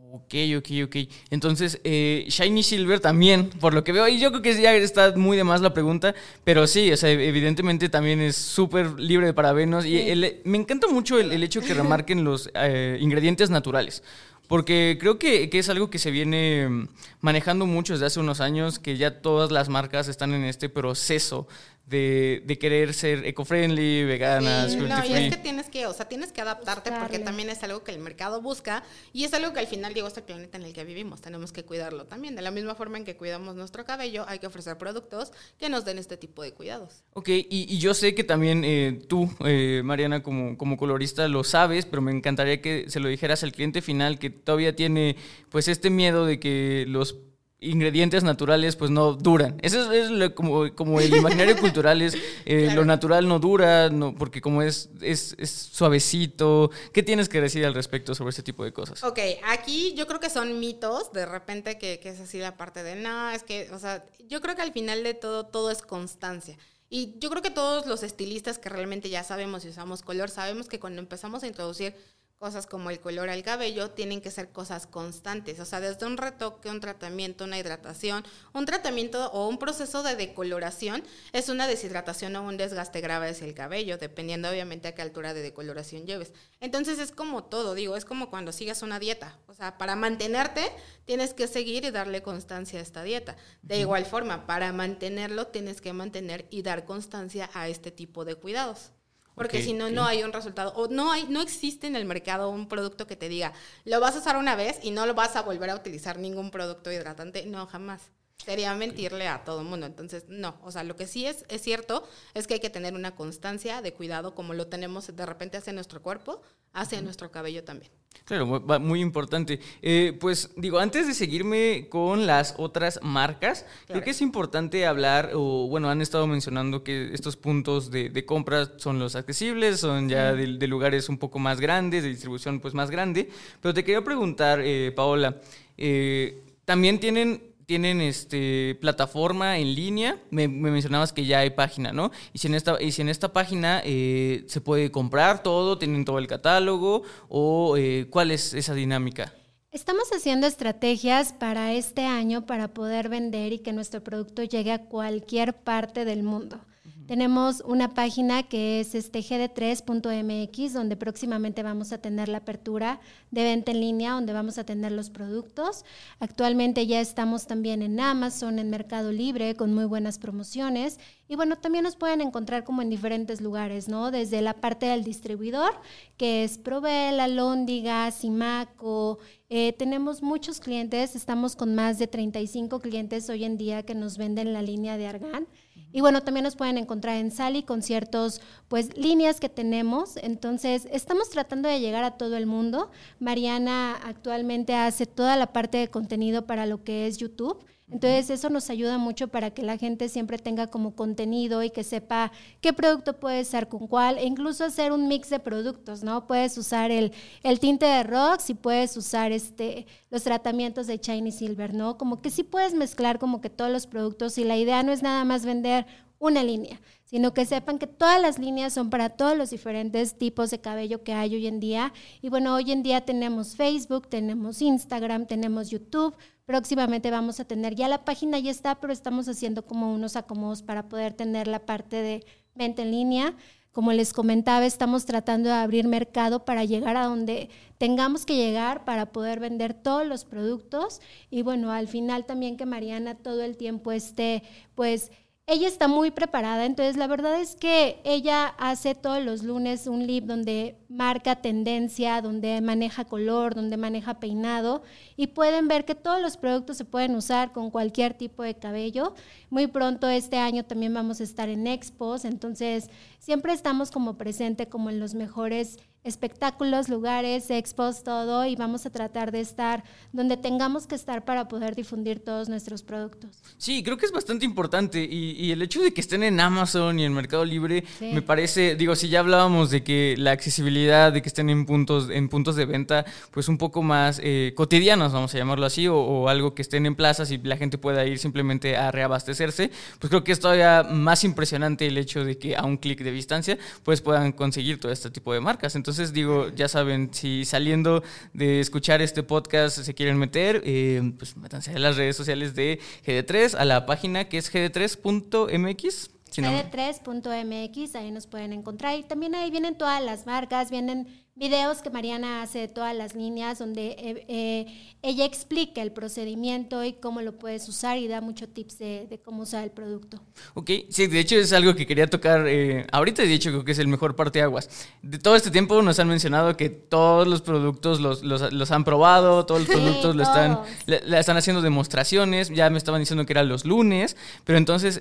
Ok, ok, ok. Entonces, eh, Shiny Silver también, por lo que veo, y yo creo que ya está muy de más la pregunta, pero sí, o sea, evidentemente también es súper libre de parabenos y el- me encanta mucho el, el hecho que remarquen los eh, ingredientes naturales. Porque creo que, que es algo que se viene manejando mucho desde hace unos años, que ya todas las marcas están en este proceso de, de querer ser eco-friendly, veganas, Sí, no, y es que tienes que, o sea, tienes que adaptarte porque también es algo que el mercado busca y es algo que al final, digo, es el planeta en el que vivimos, tenemos que cuidarlo también. De la misma forma en que cuidamos nuestro cabello, hay que ofrecer productos que nos den este tipo de cuidados. Ok, y, y yo sé que también eh, tú, eh, Mariana, como, como colorista, lo sabes, pero me encantaría que se lo dijeras al cliente final que todavía tiene pues este miedo de que los ingredientes naturales pues no duran. Eso es, es lo- como, como el imaginario cultural es eh, Claro. lo natural no dura, no, porque como es, es, es suavecito. ¿Qué tienes que decir al respecto sobre este tipo de cosas? Ok, aquí yo creo que son mitos, de repente que, que es así la parte de, no, es que, o sea, yo creo que al final de todo, todo es constancia. Y yo creo que todos los estilistas que realmente ya sabemos y usamos color, sabemos que cuando empezamos a introducir cosas como el color al cabello, tienen que ser cosas constantes. O sea, desde un retoque, un tratamiento, una hidratación, un tratamiento o un proceso de decoloración es una deshidratación o un desgaste grave hacia el cabello, dependiendo obviamente a qué altura de decoloración lleves. Entonces es como todo, digo, es como cuando sigues una dieta. O sea, para mantenerte tienes que seguir y darle constancia a esta dieta. De igual forma, para mantenerlo tienes que mantener y dar constancia a este tipo de cuidados. Porque si no, no hay un resultado. O no hay, no existe en el mercado un producto que te diga, lo vas a usar una vez y no lo vas a volver a utilizar ningún producto hidratante. No, jamás. Sería mentirle a todo el mundo. Entonces, no. O sea, lo que sí es, es cierto es que hay que tener una constancia de cuidado como lo tenemos de repente hacia nuestro cuerpo, hacia nuestro cabello también. Claro, muy importante. Eh, pues digo, antes de seguirme con las otras marcas, creo Claro. que es importante hablar, o bueno, han estado mencionando que estos puntos de, de compra son los accesibles, son ya de, de lugares un poco más grandes, de distribución pues más grande, pero te quería preguntar, eh, Paola, eh, ¿también tienen... Tienen este plataforma en línea. Me, me mencionabas que ya hay página, ¿no? Y si en esta, y si en esta página eh, se puede comprar todo, tienen todo el catálogo, o eh, cuál es esa dinámica. Estamos haciendo estrategias para este año para poder vender y que nuestro producto llegue a cualquier parte del mundo. Tenemos una página que es este gd3.mx, donde próximamente vamos a tener la apertura de venta en línea, donde vamos a tener los productos. Actualmente ya estamos también en Amazon, en Mercado Libre, con muy buenas promociones. Y bueno, también nos pueden encontrar como en diferentes lugares, ¿no? Desde la parte del distribuidor, que es Provel, Alóndiga, Simaco. Eh, tenemos muchos clientes, estamos con más de 35 clientes hoy en día que nos venden la línea de Argan. Y bueno, también nos pueden encontrar en Sally con ciertos, pues, líneas que tenemos. Entonces, estamos tratando de llegar a todo el mundo. Mariana actualmente hace toda la parte de contenido para lo que es YouTube. Entonces eso nos ayuda mucho para que la gente siempre tenga como contenido y que sepa qué producto puede usar con cuál, e incluso hacer un mix de productos, ¿no? Puedes usar el, el tinte de Rox y puedes usar este, los tratamientos de Shiny Silver, ¿no? Como que sí puedes mezclar como que todos los productos y la idea no es nada más vender una línea, sino que sepan que todas las líneas son para todos los diferentes tipos de cabello que hay hoy en día. Y bueno, hoy en día tenemos Facebook, tenemos Instagram, tenemos YouTube. Próximamente vamos a tener, ya la página ya está, pero estamos haciendo como unos acomodos para poder tener la parte de venta en línea. Como les comentaba, estamos tratando de abrir mercado para llegar a donde tengamos que llegar para poder vender todos los productos. Y bueno, al final también que Mariana todo el tiempo esté, pues, ella está muy preparada, entonces la verdad es que ella hace todos los lunes un live donde marca tendencia, donde maneja color, donde maneja peinado y pueden ver que todos los productos se pueden usar con cualquier tipo de cabello. Muy pronto este año también vamos a estar en expos, entonces siempre estamos como presente como en los mejores espectáculos, lugares, expos, todo, y vamos a tratar de estar donde tengamos que estar para poder difundir todos nuestros productos. Sí, creo que es bastante importante y, el hecho de que estén en Amazon y en Mercado Libre me parece, digo, si ya hablábamos de que la accesibilidad, de que estén en puntos, en puntos de venta, pues un poco más eh, cotidianos, vamos a llamarlo así, o, algo que estén en plazas y la gente pueda ir simplemente a reabastecerse, pues creo que es todavía más impresionante el hecho de que a un clic de distancia pues puedan conseguir todo este tipo de marcas. Entonces, entonces, digo, ya saben, si saliendo de escuchar este podcast se quieren meter, eh, pues métanse a las redes sociales de GD3, a la página que es gd3.mx. gd3.mx, ahí nos pueden encontrar. Y también ahí vienen todas las marcas, vienen videos que Mariana hace de todas las líneas donde eh, eh, ella explica el procedimiento y cómo lo puedes usar y da muchos tips de, cómo usar el producto. Ok, sí, de hecho es algo que quería tocar eh, ahorita, de hecho creo que es el mejor parte de aguas. De todo este tiempo nos han mencionado que todos los productos los, los, han probado, todos los productos lo están, le, están haciendo demostraciones, ya me estaban diciendo que eran los lunes, pero entonces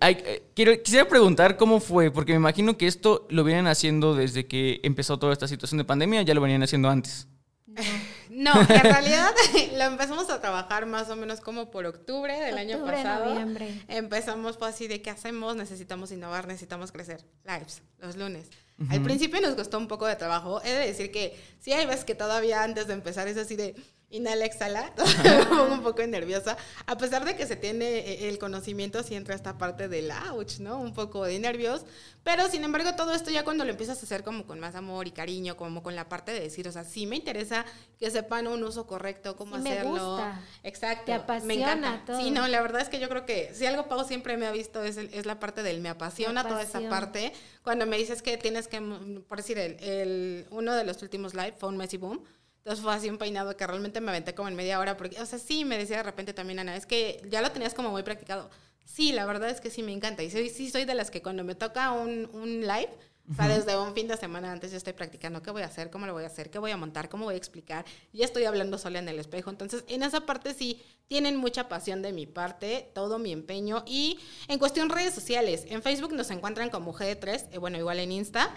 hay, quiero, quisiera preguntar cómo fue, porque me imagino que esto lo vienen haciendo desde que empezó toda esta situación de pandemia ya lo venían haciendo antes? No, en realidad lo empezamos a trabajar más o menos como por octubre del año pasado. Noviembre. Empezamos pues así de qué hacemos, necesitamos innovar, necesitamos crecer. Lives, los lunes. Al principio nos costó un poco de trabajo. He de decir que sí hay veces que todavía antes de empezar es así de inhala, exhala, un poco nerviosa, a pesar de que se tiene eh, el conocimiento, sí entra esta parte del ouch, ¿no? Un poco de nervios, pero sin embargo todo esto ya cuando lo empiezas a hacer como con más amor y cariño, como con la parte de decir, o sea, sí me interesa que sepan un uso correcto, cómo hacerlo. Me gusta. Exacto. Te apasiona me encanta. Sí, no, la verdad es que yo creo que si algo Pau siempre me ha visto es, es la parte del me apasiona toda esa parte. Cuando me dices que tienes que, por decir, el, el uno de los últimos live fue un Messi Boom entonces fue así un peinado que realmente me aventé como en media hora, porque, o sea, sí, me decía de repente también Ana, es que ya lo tenías como muy practicado. Sí, la verdad es que sí me encanta. Y soy, sí soy de las que cuando me toca un, un live, o sea, desde un fin de semana antes yo estoy practicando qué voy a hacer, cómo lo voy a hacer, qué voy a montar, cómo voy a explicar. Ya estoy hablando sola en el espejo. Entonces, en esa parte sí tienen mucha pasión de mi parte, todo mi empeño. Y en cuestión redes sociales, en Facebook nos encuentran como G3, eh, bueno, igual en Insta.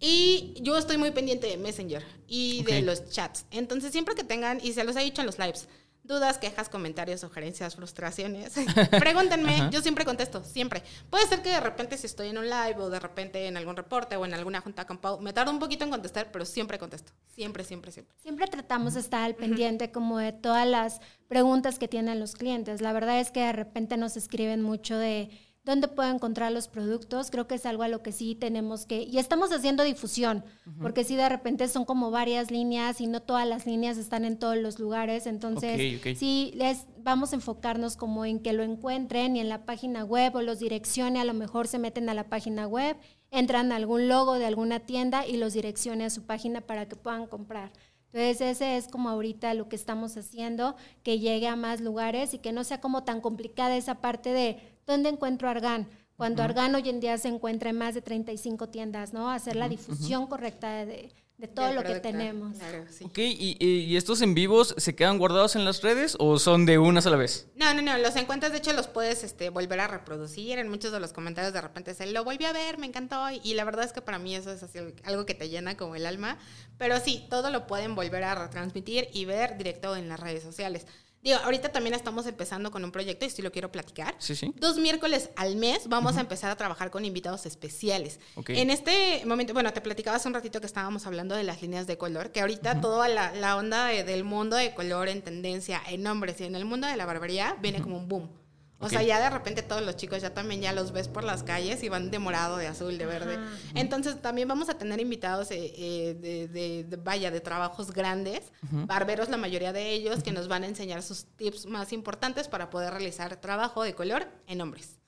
Y yo estoy muy pendiente de Messenger y de los chats. Entonces, siempre que tengan, y se los he dicho en los lives, dudas, quejas, comentarios, sugerencias, frustraciones, pregúntenme, yo siempre contesto, siempre. Puede ser que de repente si estoy en un live o de repente en algún reporte o en alguna junta con Pau, me tardo un poquito en contestar, pero siempre contesto, siempre, siempre, siempre. Siempre tratamos de estar al pendiente como de todas las preguntas que tienen los clientes. La verdad es que de repente nos escriben mucho de dónde puedo encontrar los productos, creo que es algo a lo que sí tenemos que, y estamos haciendo difusión, porque si de repente son como varias líneas y no todas las líneas están en todos los lugares, entonces sí les vamos a enfocarnos como en que lo encuentren y en la página web o los direccione, a lo mejor se meten a la página web, entran a algún logo de alguna tienda y los direccione a su página para que puedan comprar. Entonces ese es como ahorita lo que estamos haciendo, que llegue a más lugares y que no sea como tan complicada esa parte de ¿Dónde encuentro Argan? Cuando Argan hoy en día se encuentra en más de 35 tiendas, ¿no? Hacer la difusión correcta de, todo lo que tenemos. Claro, sí. Ok, ¿Y, estos en vivos se quedan guardados en las redes o son de una sola vez? No, no, no, los encuentros de hecho los puedes este, volver a reproducir. En muchos de los comentarios de repente se lo volví a ver, me encantó. Y, la verdad es que para mí eso es así, algo que te llena como el alma. Pero sí, todo lo pueden volver a retransmitir y ver directo en las redes sociales. Digo, ahorita también estamos empezando con un proyecto y sí lo quiero platicar. Sí, sí. Dos miércoles al mes vamos a empezar a trabajar con invitados especiales. En este momento, bueno, te platicaba hace un ratito que estábamos hablando de las líneas de color, que ahorita toda la, onda del mundo de color en tendencia, en nombres y en el mundo de la barbería viene como un boom. O sea, ya de repente todos los chicos ya también ya los ves por las calles y van de morado, de azul, de verde. Entonces también vamos a tener invitados eh, eh, de, vaya, de trabajos grandes, barberos la mayoría de ellos, que nos van a enseñar sus tips más importantes para poder realizar trabajo de color en hombres.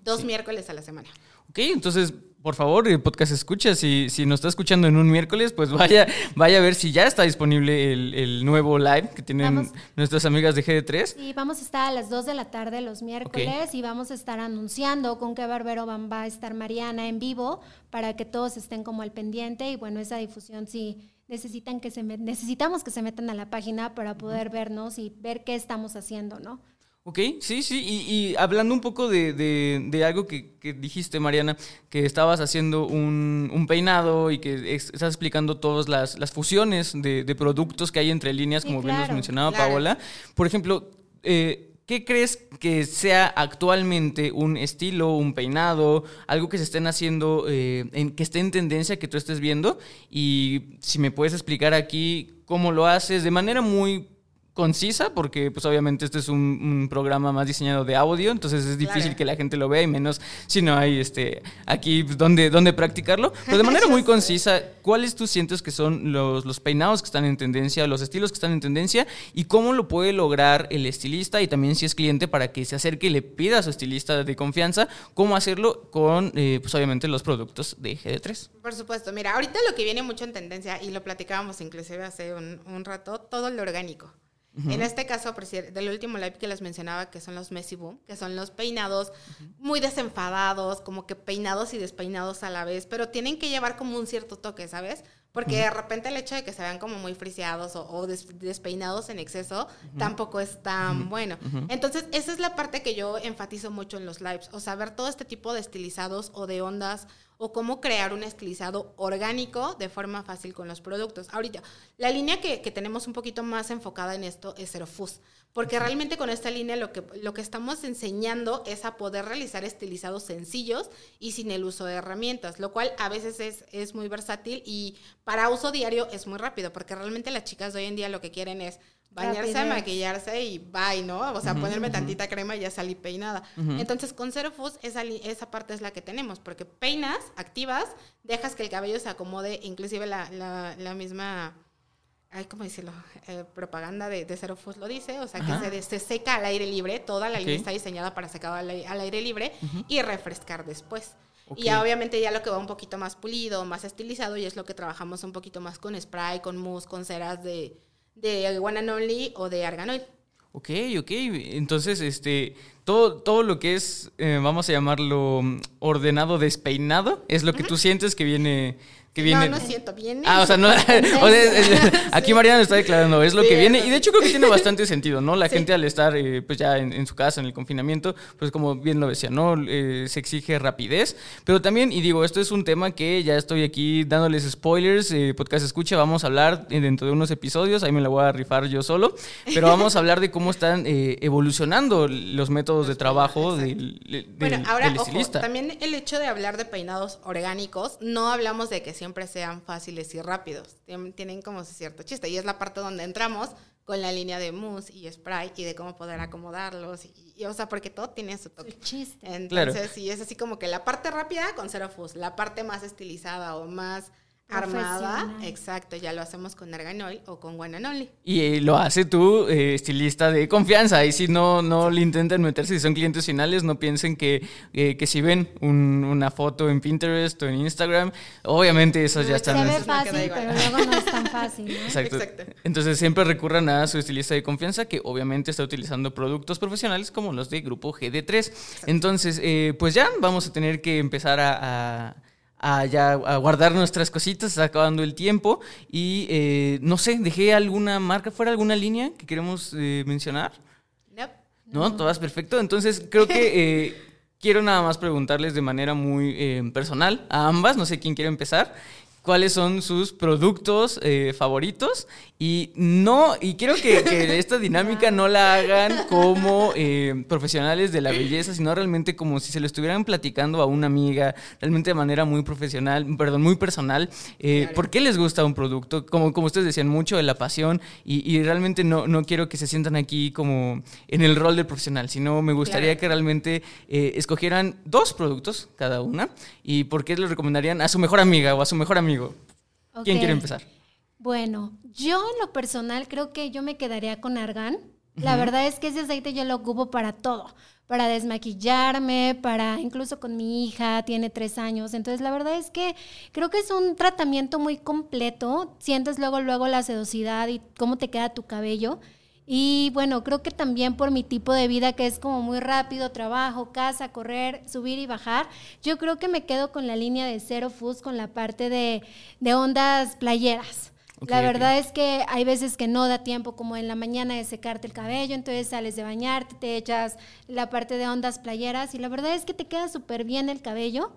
Dos miércoles a la semana. Ok, entonces por favor, el podcast escucha, si, si nos está escuchando en un miércoles, pues vaya, vaya a ver si ya está disponible el, nuevo live que tienen nuestras amigas de GD3. Y vamos a estar a las 2 de la tarde los miércoles y vamos a estar anunciando con qué barbero va a estar Mariana en vivo para que todos estén como al pendiente y bueno, esa difusión sí necesitan que se necesitamos que se metan a la página para poder vernos y ver qué estamos haciendo, ¿no? Ok, sí, sí, y, hablando un poco de, algo que, dijiste, Mariana, que estabas haciendo un, peinado y que estás explicando todas las, fusiones de, productos que hay entre líneas, como bien nos mencionaba Paola. Por ejemplo, eh, ¿qué crees que sea actualmente un estilo, un peinado, algo que se estén haciendo, eh, en, que esté en tendencia, que tú estés viendo? Y si me puedes explicar aquí cómo lo haces de manera muy concisa, porque pues obviamente este es un, programa más diseñado de audio, entonces es difícil que la gente lo vea y menos si no hay este aquí donde, donde practicarlo. Pero de manera muy concisa, ¿cuáles tú sientes que son los, los peinados que están en tendencia, los estilos que están en tendencia y cómo lo puede lograr el estilista y también si es cliente para que se acerque y le pida a su estilista de confianza cómo hacerlo con eh, pues obviamente los productos de GD3? Por supuesto, mira, ahorita lo que viene mucho en tendencia y lo platicábamos inclusive hace un, un rato, todo lo orgánico. En este caso, del último live que les mencionaba, que son los Messi Boom, que son los peinados muy desenfadados, como que peinados y despeinados a la vez, pero tienen que llevar como un cierto toque, ¿sabes? Porque de repente el hecho de que se vean como muy friseados o, despeinados en exceso tampoco es tan bueno. Entonces, esa es la parte que yo enfatizo mucho en los lives, o sea, ver todo este tipo de estilizados o de ondas o cómo crear un estilizado orgánico de forma fácil con los productos. Ahorita, la línea que, tenemos un poquito más enfocada en esto es Fus, porque realmente con esta línea lo que, lo que estamos enseñando es a poder realizar estilizados sencillos y sin el uso de herramientas, lo cual a veces es, es muy versátil y para uso diario es muy rápido, porque realmente las chicas de hoy en día lo que quieren es bañarse, maquillarse y bye, ¿no? O sea, ponerme tantita crema y ya salí peinada. Entonces, con Zero esa, esa parte es la que tenemos, porque peinas, activas, dejas que el cabello se acomode, inclusive la, la, misma... Ay, ¿cómo decirlo? Eh, propaganda de, de Zero lo dice, o sea, que se, seca al aire libre, toda la línea está diseñada para secar al, aire libre y refrescar después. Y obviamente ya lo que va un poquito más pulido, más estilizado, y es lo que trabajamos un poquito más con spray, con mousse, con ceras de, de One and Only o de Arganoid. Ok, ok. Entonces, este, todo, todo lo que es, eh, vamos a llamarlo mm, ordenado despeinado, es lo que tú sientes que viene no, no siento, viene. Ah, o sea, no. aquí Mariana está declarando, es lo que viene. Y de hecho creo que tiene bastante sentido, ¿no? La gente al estar eh, pues ya en, su casa, en el confinamiento, pues como bien lo decía, ¿no? Eh, se exige rapidez. Pero también, y digo, esto es un tema que ya estoy aquí dándoles spoilers, eh, podcast escucha, vamos a hablar dentro de unos episodios, ahí me la voy a rifar yo solo, pero vamos a hablar de cómo están evolucionando los métodos de trabajo del, bueno, ahora, también el hecho de hablar de peinados orgánicos, no hablamos de que siempre siempre sean fáciles y rápidos. Tienen como cierto chiste. Y es la parte donde entramos con la línea de mousse y spray y de cómo poder acomodarlos. Y, o sea, porque todo tiene su toque. chiste. Entonces, sí, es así como que la parte rápida con cero fuzz, la parte más estilizada o más armada, exacto, ya lo hacemos con Arganol o con Guananoli. Y eh, lo hace tú, eh, estilista de confianza, y si no, no le intenten meterse, si son clientes finales, no piensen que, eh, que si ven una foto en Pinterest o en Instagram, obviamente esas ya están... Se ve fácil, pero luego no es tan fácil. Exacto. Entonces siempre recurran a su estilista de confianza, que obviamente está utilizando productos profesionales como los de grupo GD3. Entonces, pues ya vamos a tener que empezar a a, ya, a guardar nuestras cositas, está acabando el tiempo. Y eh, no sé, dejé alguna marca fuera, alguna línea que queremos eh, mencionar. No. No, todas perfecto. Entonces creo que eh, quiero nada más preguntarles de manera muy personal a ambas, no sé quién quiere empezar, cuáles son sus productos favoritos y no, y quiero que, esta dinámica no la hagan como eh, profesionales de la belleza, sino realmente como si se lo estuvieran platicando a una amiga, realmente de manera muy profesional, perdón, muy personal. Eh, ¿Por qué les gusta un producto? Como, como ustedes decían, mucho de la pasión y, realmente no, no quiero que se sientan aquí como en el rol del profesional, sino me gustaría que realmente eh, escogieran dos productos cada una y por qué les recomendarían a su mejor amiga o a su mejor amigo. ¿Quién quiere empezar? Bueno, yo en lo personal creo que yo me quedaría con argán. La verdad es que ese aceite yo lo ocupo para todo. para desmaquillarme, para incluso con mi hija, tiene tres años. Entonces, la verdad es que creo que es un tratamiento muy completo. Sientes luego, luego la sedosidad y cómo te queda tu cabello. Y bueno, creo que también por mi tipo de vida que es como muy rápido, trabajo, casa, correr, subir y bajar, yo creo que me quedo con la línea de cero fuzz, con la parte de, de ondas playeras. la verdad es que hay veces que no da tiempo como en la mañana de secarte el cabello, entonces sales de bañarte, te echas la parte de ondas playeras y la verdad es que te queda súper bien el cabello.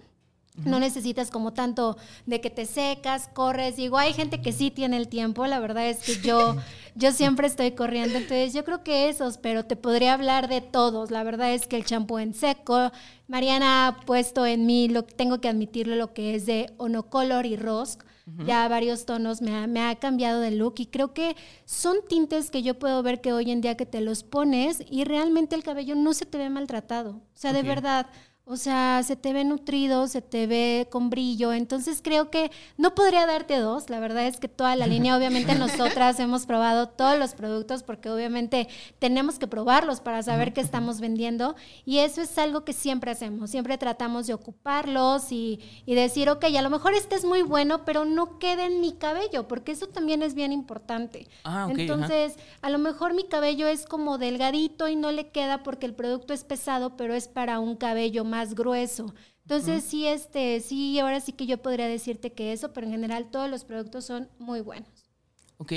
No necesitas como tanto de que te secas, corres. Digo, hay gente que sí tiene el tiempo. La verdad es que yo, yo siempre estoy corriendo. Entonces, yo creo que esos, pero te podría hablar de todos. La verdad es que el champú en seco. Mariana ha puesto en mí, lo, tengo que admitirlo, lo que es de Onocolor y Rosk. Ya varios tonos me ha, me ha cambiado de look y creo que son tintes que yo puedo ver que hoy en día que te los pones y realmente el cabello no se te ve maltratado. O sea, de verdad, o sea, se te ve nutrido, se te ve con brillo. Entonces creo que no podría darte dos. La verdad es que toda la línea, obviamente nosotras hemos probado todos los productos porque obviamente tenemos que probarlos para saber qué estamos vendiendo. Y eso es algo que siempre hacemos. Siempre tratamos de ocuparlos y, y decir, ok, a lo mejor este es muy bueno, pero no quede en mi cabello, porque eso también es bien importante. Ah, Entonces, a lo mejor mi cabello es como delgadito y no le queda porque el producto es pesado, pero es para un cabello más más grueso. Entonces, sí, este, sí, ahora sí que yo podría decirte que eso, pero en general todos los productos son muy buenos. Ok.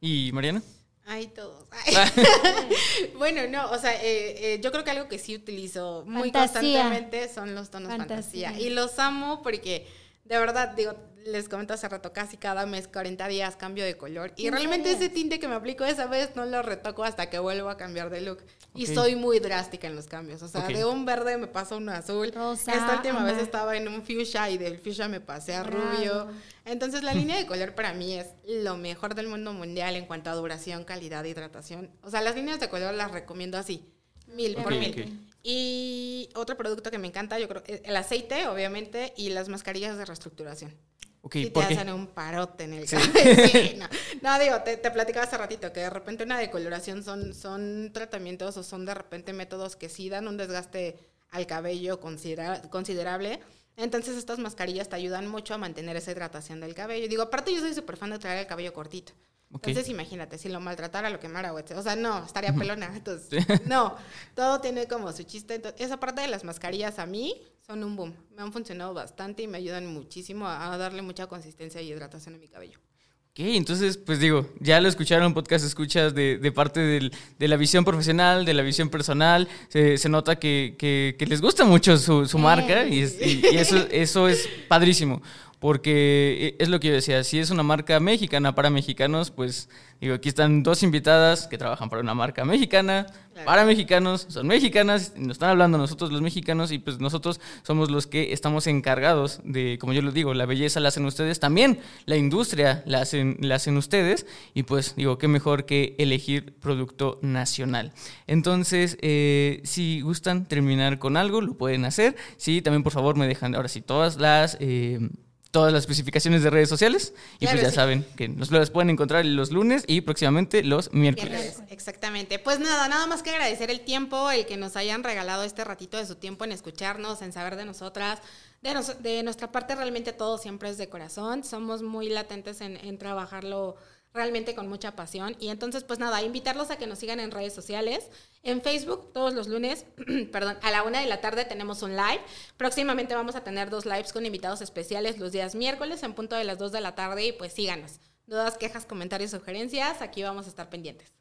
¿Y Mariana? Ay, todos. bueno, no, o sea, eh, eh, yo creo que algo que sí utilizo muy constantemente son los tonos fantasía. fantasía. Y los amo porque, de verdad, digo, les comento hace rato, casi cada mes, 40 días cambio de color. Y realmente ese tinte que me aplico esa vez no lo retoco hasta que vuelvo a cambiar de look. Y soy muy drástica en los cambios. O sea, de un verde me paso a un azul. Esta última vez estaba en un fuchsia y del fuchsia me pasé a rubio. Entonces la línea de color para mí es lo mejor del mundo mundial en cuanto a duración, calidad, hidratación. O sea, las líneas de color las recomiendo así. Mil por mil. Y otro producto que me encanta, yo creo, el aceite, obviamente, y las mascarillas de reestructuración. Okay, te hacen un parote en el cabello. no. digo, te, te, platicaba hace ratito que de repente una decoloración son, son tratamientos o son de repente métodos que sí dan un desgaste al cabello considerable. Entonces estas mascarillas te ayudan mucho a mantener esa hidratación del cabello. Digo, aparte yo soy súper fan de traer el cabello cortito. Entonces imagínate, si lo maltratara, lo quemara, o sea, no, estaría pelona. Entonces, no, todo tiene como su chiste. esa parte de las mascarillas a mí son un boom. Me han funcionado bastante y me ayudan muchísimo a, darle mucha consistencia y hidratación a mi cabello. Ok, entonces, pues digo, ya lo escucharon, podcast escuchas de, de parte del, de la visión profesional, de la visión personal. Se, se nota que, que, les gusta mucho su, su marca y, y, eso, eso es padrísimo porque es lo que yo decía, si es una marca mexicana para mexicanos, pues digo, aquí están dos invitadas que trabajan para una marca mexicana, para mexicanos, son mexicanas, nos están hablando nosotros los mexicanos y pues nosotros somos los que estamos encargados de, como yo les digo, la belleza la hacen ustedes, también la industria la hacen, la hacen ustedes y pues digo, qué mejor que elegir producto nacional. Entonces, eh, si gustan terminar con algo, lo pueden hacer. Sí, también por favor me dejan ahora sí todas las... Eh, todas las especificaciones de redes sociales. Y pues ya saben que nos las pueden encontrar los lunes y próximamente los miércoles. Exactamente. Pues nada, nada más que agradecer el tiempo, el que nos hayan regalado este ratito de su tiempo en escucharnos, en saber de nosotras. De, de nuestra parte realmente todo siempre es de corazón. Somos muy latentes en, en trabajarlo realmente con mucha pasión. Y entonces, pues nada, invitarlos a que nos sigan en redes sociales. En Facebook, todos los lunes, perdón, a la una de la tarde tenemos un live. Próximamente vamos a tener dos lives con invitados especiales los días miércoles en punto de las dos de la tarde y pues síganos. Dudas, quejas, comentarios, sugerencias, aquí vamos a estar pendientes.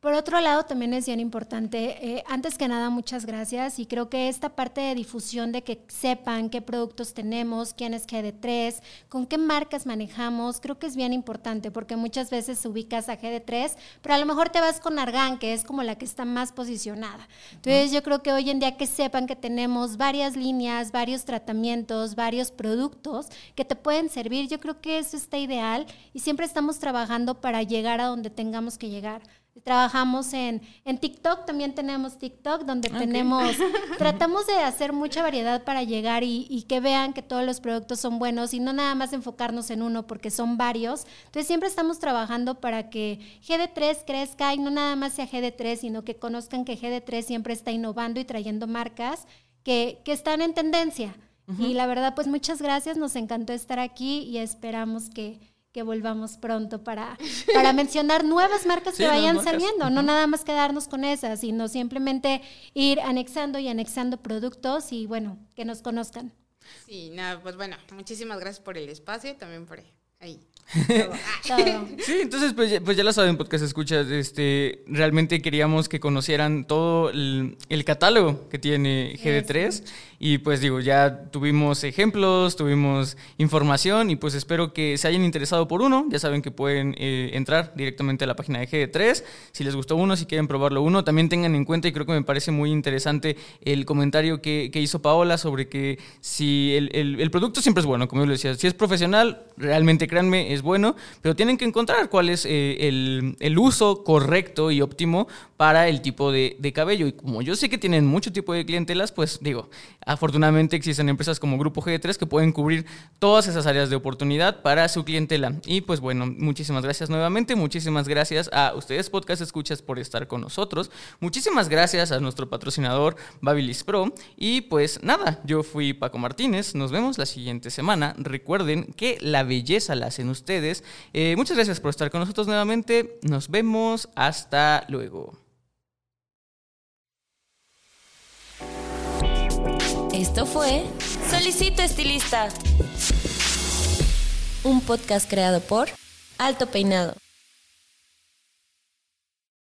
Por otro lado, también es bien importante, eh, antes que nada, muchas gracias y creo que esta parte de difusión de que sepan qué productos tenemos, quién es GD3, con qué marcas manejamos, creo que es bien importante porque muchas veces ubicas a GD3, pero a lo mejor te vas con Argan, que es como la que está más posicionada. Entonces, yo creo que hoy en día que sepan que tenemos varias líneas, varios tratamientos, varios productos que te pueden servir, yo creo que eso está ideal y siempre estamos trabajando para llegar a donde tengamos que llegar. Trabajamos en, en TikTok, también tenemos TikTok, donde tenemos, tratamos de hacer mucha variedad para llegar y, y, que vean que todos los productos son buenos y no nada más enfocarnos en uno porque son varios. Entonces siempre estamos trabajando para que GD3 crezca y no nada más sea GD3, sino que conozcan que GD3 siempre está innovando y trayendo marcas que, que están en tendencia. Y la verdad, pues muchas gracias, nos encantó estar aquí y esperamos que, que volvamos pronto para, para mencionar nuevas marcas que vayan saliendo, no nada más quedarnos con esas, sino simplemente ir anexando y anexando productos y bueno, que nos conozcan. Sí, nada, pues bueno, muchísimas gracias por el espacio y también por ahí. Sí, entonces pues ya, pues ya lo saben, podcast escuchas, este, realmente queríamos que conocieran todo el, catálogo que tiene GD3 y pues digo, ya tuvimos ejemplos, tuvimos información y pues espero que se hayan interesado por uno, ya saben que pueden eh, entrar directamente a la página de GD3, si les gustó uno, si quieren probarlo uno, también tengan en cuenta y creo que me parece muy interesante el comentario que, hizo Paola sobre que si el, el, producto siempre es bueno, como yo le decía, si es profesional, realmente créanme, es bueno, pero tienen que encontrar cuál es eh, el, uso correcto y óptimo para el tipo de, cabello. Y como yo sé que tienen mucho tipo de clientelas, pues digo, afortunadamente existen empresas como Grupo G3 que pueden cubrir todas esas áreas de oportunidad para su clientela. Y pues bueno, muchísimas gracias nuevamente, muchísimas gracias a ustedes podcast escuchas por estar con nosotros, muchísimas gracias a nuestro patrocinador Babilis Pro y pues nada, yo fui Paco Martínez, nos vemos la siguiente semana. Recuerden que la belleza la hacen ustedes eh, muchas gracias por estar con nosotros nuevamente. Nos vemos. Hasta luego. Esto fue Solicito Estilista. Un podcast creado por Alto Peinado.